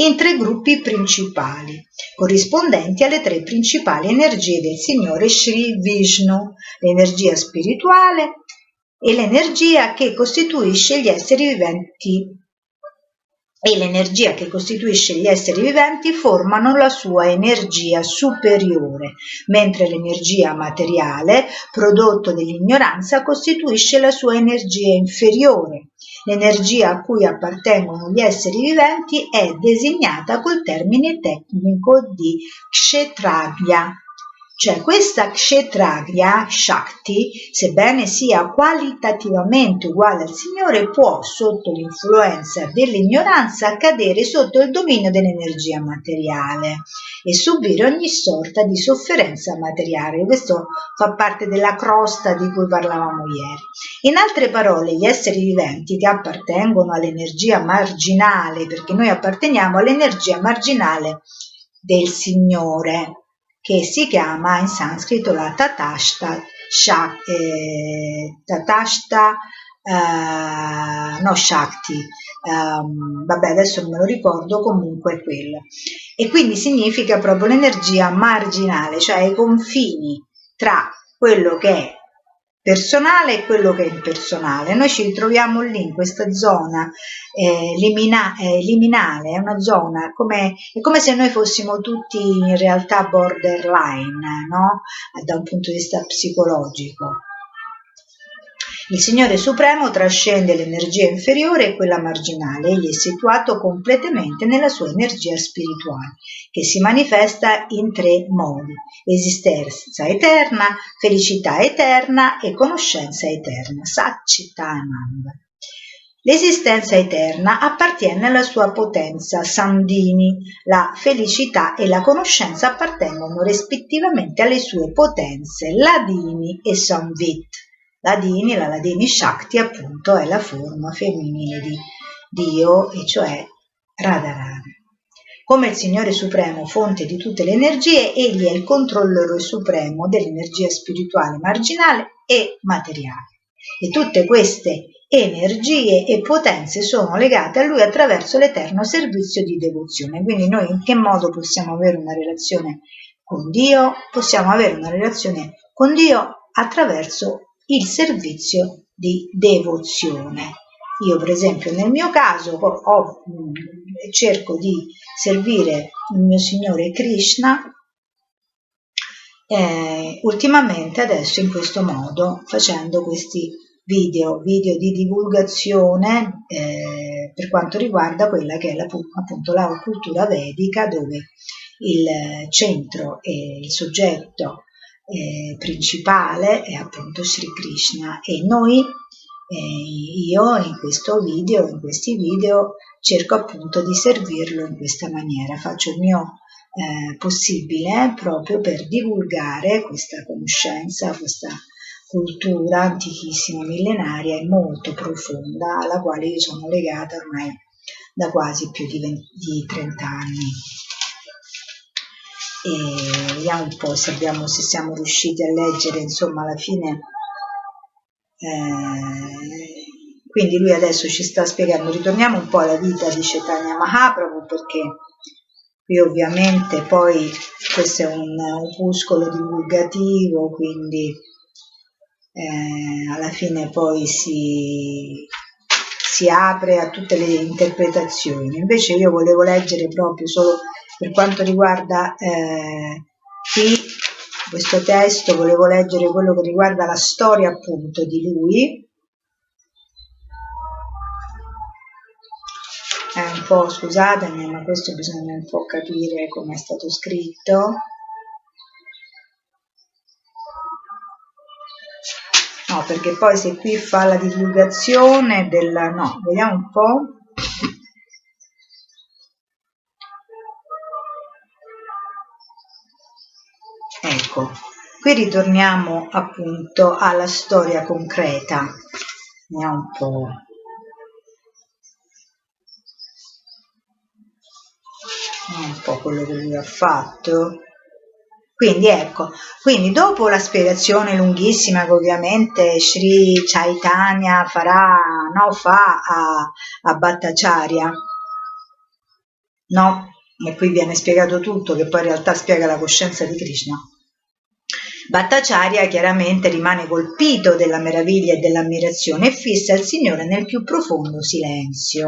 in tre gruppi principali, corrispondenti alle tre principali energie del Signore Sri Vishnu, l'energia spirituale e l'energia che costituisce gli esseri viventi e l'energia che costituisce gli esseri viventi formano la sua energia superiore, mentre l'energia materiale, prodotto dell'ignoranza, costituisce la sua energia inferiore. L'energia a cui appartengono gli esseri viventi è designata col termine tecnico di kshetragya, cioè questa kshetragya Shakti, sebbene sia qualitativamente uguale al Signore, può, sotto l'influenza dell'ignoranza, cadere sotto il dominio dell'energia materiale e subire ogni sorta di sofferenza materiale. Questo fa parte della crosta di cui parlavamo ieri. In altre parole, gli esseri viventi che appartengono all'energia marginale, perché noi apparteniamo all'energia marginale del Signore, che si chiama in sanscrito la Tatashta, Shak, eh, Tatashta eh, no Shakti, um, vabbè adesso non me lo ricordo, comunque è quello. E quindi significa proprio l'energia marginale, cioè i confini tra quello che è personale e quello che è impersonale. Noi ci ritroviamo lì in questa zona eh, limina, eh, liminale, è una zona come, è come se noi fossimo tutti in realtà borderline, no? da un punto di vista psicologico. Il Signore Supremo trascende l'energia inferiore e quella marginale, egli è situato completamente nella sua energia spirituale, che si manifesta in tre modi, esistenza eterna, felicità eterna e conoscenza eterna, Satchitananda. L'esistenza eterna appartiene alla sua potenza Sandini, la felicità e la conoscenza appartengono rispettivamente alle sue potenze Ladini e Samvit. Ladini, la Ladini Shakti appunto è la forma femminile di Dio, e cioè Radharani. Come il Signore Supremo, fonte di tutte le energie, egli è il controllore supremo dell'energia spirituale marginale e materiale. E tutte queste energie e potenze sono legate a lui attraverso l'eterno servizio di devozione. Quindi noi in che modo possiamo avere una relazione con Dio? Possiamo avere una relazione con Dio attraverso il servizio di devozione. Io per esempio nel mio caso ho, cerco di servire il mio Signore Krishna eh, ultimamente adesso in questo modo facendo questi video, video di divulgazione eh, per quanto riguarda quella che è la, appunto la cultura vedica dove il centro e il soggetto eh, principale è appunto Sri Krishna. E noi, eh, io in questo video, in questi video cerco appunto di servirlo in questa maniera, faccio il mio eh, possibile proprio per divulgare questa conoscenza, questa cultura antichissima, millenaria e molto profonda alla quale io sono legata ormai da quasi più di, 20, di 30 anni e vediamo un po' se, abbiamo, se siamo riusciti a leggere insomma alla fine eh, quindi lui adesso ci sta spiegando, ritorniamo un po' alla vita di Chaitanya Mahaprabhu perché qui ovviamente poi questo è un opuscolo divulgativo, quindi eh, alla fine poi si, si apre a tutte le interpretazioni. Invece io volevo leggere proprio solo per quanto riguarda eh, qui questo testo, volevo leggere quello che riguarda la storia appunto di lui. È un po', scusatemi, ma questo bisogna un po' capire come è stato scritto. No, perché poi se qui fa la divulgazione della... no, vediamo un po'. Ecco, qui ritorniamo appunto alla storia concreta. Vediamo un po'. Un po' quello che lui ha fatto. Quindi ecco, quindi dopo la spiegazione lunghissima che ovviamente Sri Chaitanya farà, no, fa a, a Bhattacharya, no? E qui viene spiegato tutto, che poi in realtà spiega la coscienza di Krishna. Bhattacharya chiaramente rimane colpito della meraviglia e dell'ammirazione e fissa il Signore nel più profondo silenzio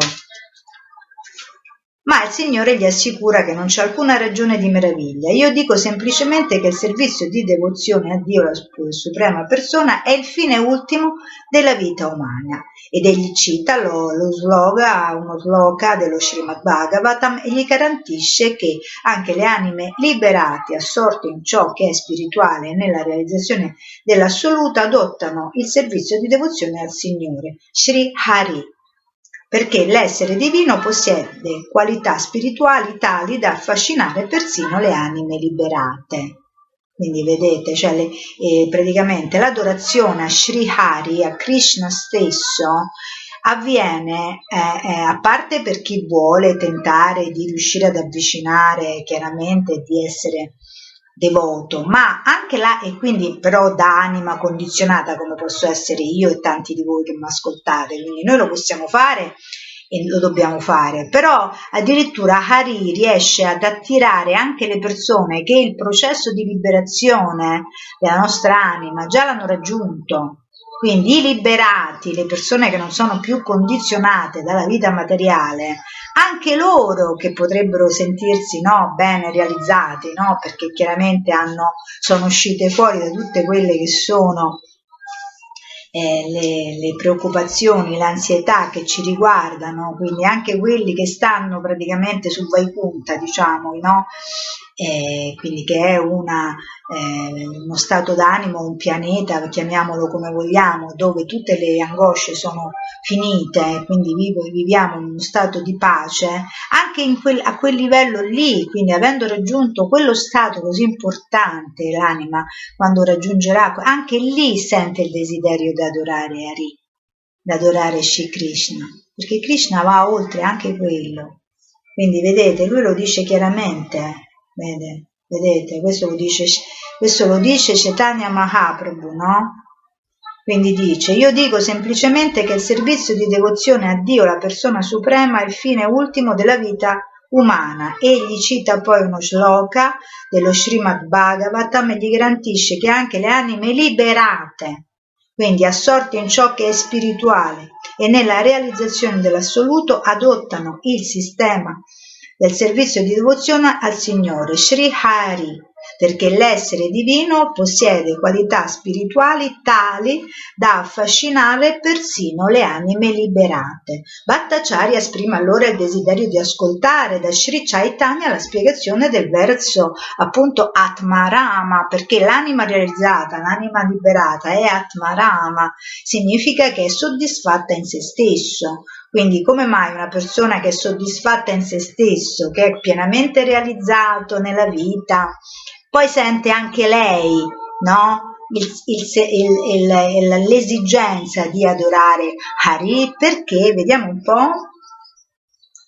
ma il Signore gli assicura che non c'è alcuna ragione di meraviglia. Io dico semplicemente che il servizio di devozione a Dio, la suprema persona, è il fine ultimo della vita umana. Ed egli cita lo, lo sloga, uno sloga dello Srimad Bhagavatam e gli garantisce che anche le anime liberate, assorte in ciò che è spirituale e nella realizzazione dell'assoluta, adottano il servizio di devozione al Signore, Sri Hari, perché l'essere divino possiede qualità spirituali tali da affascinare persino le anime liberate. Quindi vedete, cioè le, eh, praticamente l'adorazione a Sri Hari, a Krishna stesso, avviene eh, eh, a parte per chi vuole tentare di riuscire ad avvicinare chiaramente di essere devoto, ma anche là, e quindi però da anima condizionata come posso essere io e tanti di voi che mi ascoltate, quindi noi lo possiamo fare e lo dobbiamo fare, però addirittura Hari riesce ad attirare anche le persone che il processo di liberazione della nostra anima già l'hanno raggiunto, quindi i liberati, le persone che non sono più condizionate dalla vita materiale, anche loro che potrebbero sentirsi no, bene realizzati, no, perché chiaramente hanno, sono uscite fuori da tutte quelle che sono eh, le, le, preoccupazioni, l'ansietà che ci riguardano, quindi anche quelli che stanno praticamente sul Vaikunta, diciamo, no? Eh, quindi che è una, eh, uno stato d'animo, un pianeta, chiamiamolo come vogliamo, dove tutte le angosce sono finite, quindi vivo, viviamo in uno stato di pace, anche quel, a quel livello lì, quindi avendo raggiunto quello stato così importante, l'anima, quando raggiungerà, anche lì sente il desiderio di adorare Hari, di adorare Shri Krishna, perché Krishna va oltre anche quello. Quindi vedete, lui lo dice chiaramente, Vede, vedete, questo lo dice, questo lo dice Chaitanya Mahaprabhu, no? Quindi dice, io dico semplicemente che il servizio di devozione a Dio, la persona suprema, è il fine ultimo della vita umana. Egli cita poi uno shloka dello Srimad Bhagavatam e gli garantisce che anche le anime liberate, quindi assorti in ciò che è spirituale e nella realizzazione dell'assoluto, adottano il sistema del servizio di devozione al Signore, Sri Hari, perché l'essere divino possiede qualità spirituali tali da affascinare persino le anime liberate. Bhattacharya esprime allora il desiderio di ascoltare da Sri Chaitanya la spiegazione del verso appunto Atmarama, perché l'anima realizzata, l'anima liberata è Atmarama, significa che è soddisfatta in se stesso, quindi come mai una persona che è soddisfatta in se stesso, che è pienamente realizzato nella vita, poi sente anche lei, no? Il, il, il, l'esigenza di adorare Hari? Perché, vediamo un po',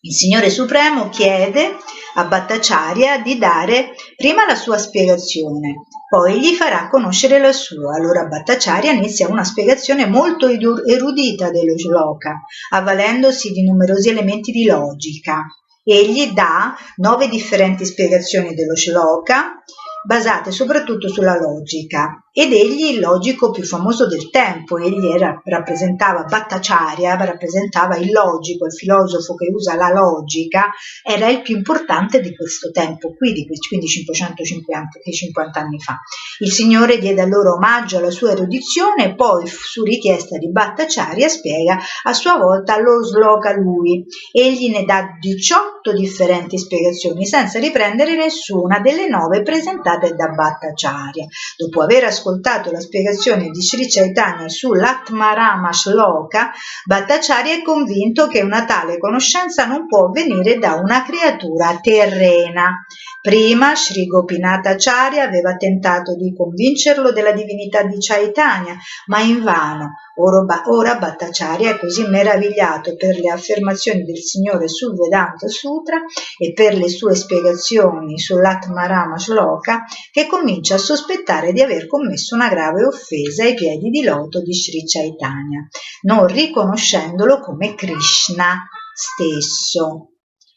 il Signore Supremo chiede a Bhattacharya di dare prima la sua spiegazione poi gli farà conoscere la sua. Allora Bhattacharya inizia una spiegazione molto erudita dello shloka, avvalendosi di numerosi elementi di logica. Egli dà nove differenti spiegazioni dello shloka, basate soprattutto sulla logica. Ed egli il logico più famoso del tempo, egli era, rappresentava Bhattacharya, rappresentava il logico, il filosofo che usa la logica, era il più importante di questo tempo qui, di quindi 550 anni fa. Il Signore diede allora omaggio alla sua erudizione e poi, su richiesta di Bhattacharya, spiega a sua volta lo sloka lui. Egli ne dà 18 differenti spiegazioni, senza riprendere nessuna delle nove presentate da Bhattacharya. Dopo aver ascoltato ascoltato la spiegazione di Sri Chaitanya sull'Atmarama Shloka, Bhattacharya è convinto che una tale conoscenza non può venire da una creatura terrena. Prima Sri Gopinathacharya aveva tentato di convincerlo della divinità di Chaitanya, ma invano. Ora, Bhattacharya è così meravigliato per le affermazioni del Signore sul Vedanta Sutra e per le sue spiegazioni sull'Atmarama Shloka che comincia a sospettare di aver commesso una grave offesa ai piedi di loto di Sri Chaitanya, non riconoscendolo come Krishna stesso.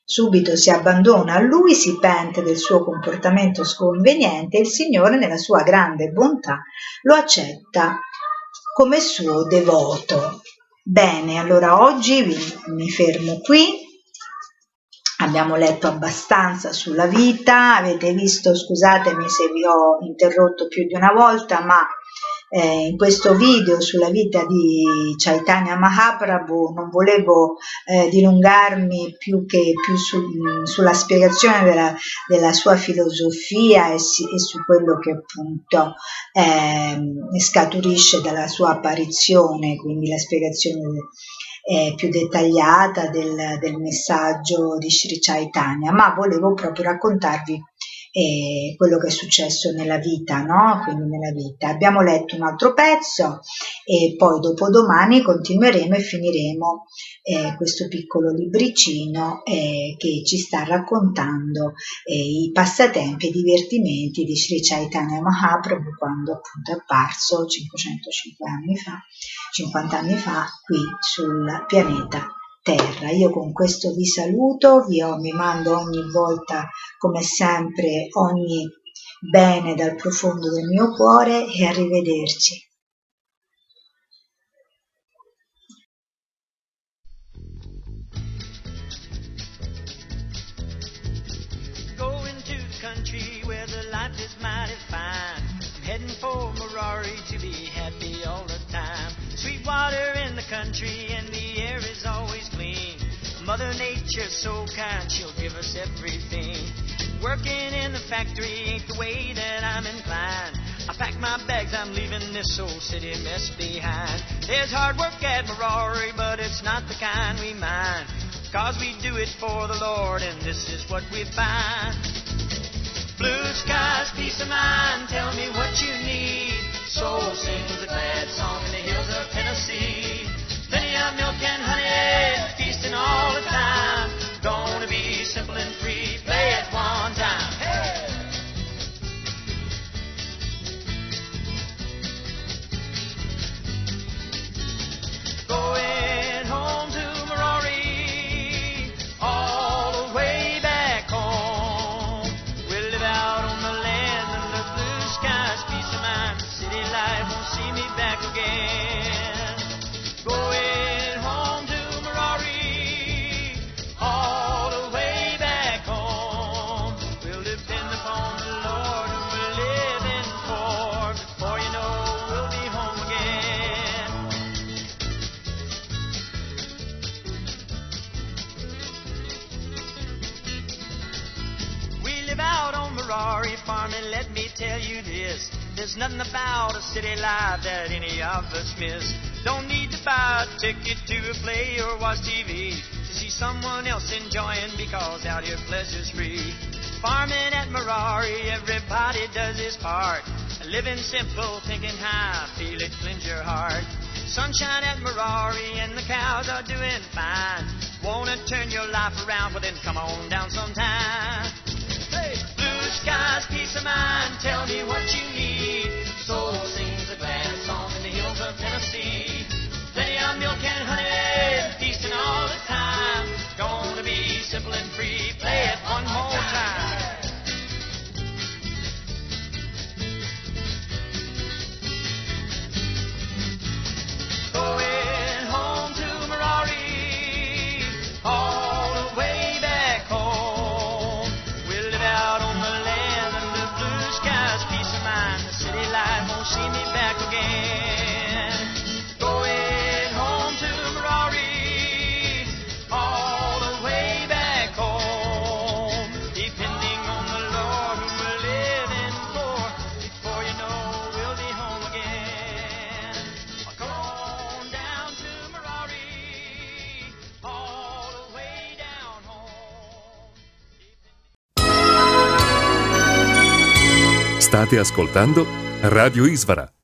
Subito si abbandona a lui, si pente del suo comportamento sconveniente e il Signore, nella sua grande bontà, lo accetta come suo devoto. Bene, allora oggi mi fermo qui. Abbiamo letto abbastanza sulla vita, avete visto, scusatemi se vi ho interrotto più di una volta, ma eh, in questo video sulla vita di Chaitanya Mahaprabhu non volevo eh, dilungarmi più che più su, sulla spiegazione della, della sua filosofia e, si, e, su quello che appunto eh, scaturisce dalla sua apparizione, quindi la spiegazione eh, più dettagliata del, del, messaggio di Sri Chaitanya, ma volevo proprio raccontarvi eh, quello che è successo nella vita, no? Quindi nella vita. Abbiamo letto un altro pezzo e poi dopodomani continueremo e finiremo eh, questo piccolo libricino eh, che ci sta raccontando eh, i passatempi e i divertimenti di Sri Chaitanya Mahaprabhu quando appunto è apparso 505 anni fa, 50 anni fa qui sul pianeta terra. Io con questo vi saluto, vi, vi mando ogni volta, come sempre, ogni bene dal profondo del mio cuore e arrivederci. country where the life is mighty fine. I'm heading for Marari to be happy all the time. Sweet water in the country and the Mother Nature's so kind, she'll give us everything. Working in the factory ain't the way that I'm inclined. I pack my bags, I'm leaving this old city mess behind. There's hard work at Marari, but it's not the kind we mind. Cause we do it for the Lord, and this is what we find. Blue skies, peace of mind, tell me what you need. Soul sings a glad song in the hills of Tennessee. Plenty of milk and honey, all the missed. Don't need to buy a ticket to a play or watch TV to see someone else enjoying because out here pleasure's free. Farming at Marari, everybody does his part. Living simple, thinking high, feel it cleanse your heart. Sunshine at Marari and the cows are doing fine. Wanna turn your life around, well then come on down sometime. Hey! Blue skies, peace of mind, tell me what you need. milk and honey, feasting all the time. Gonna be simple and free, play it one more time. State ascoltando Radio Isvara.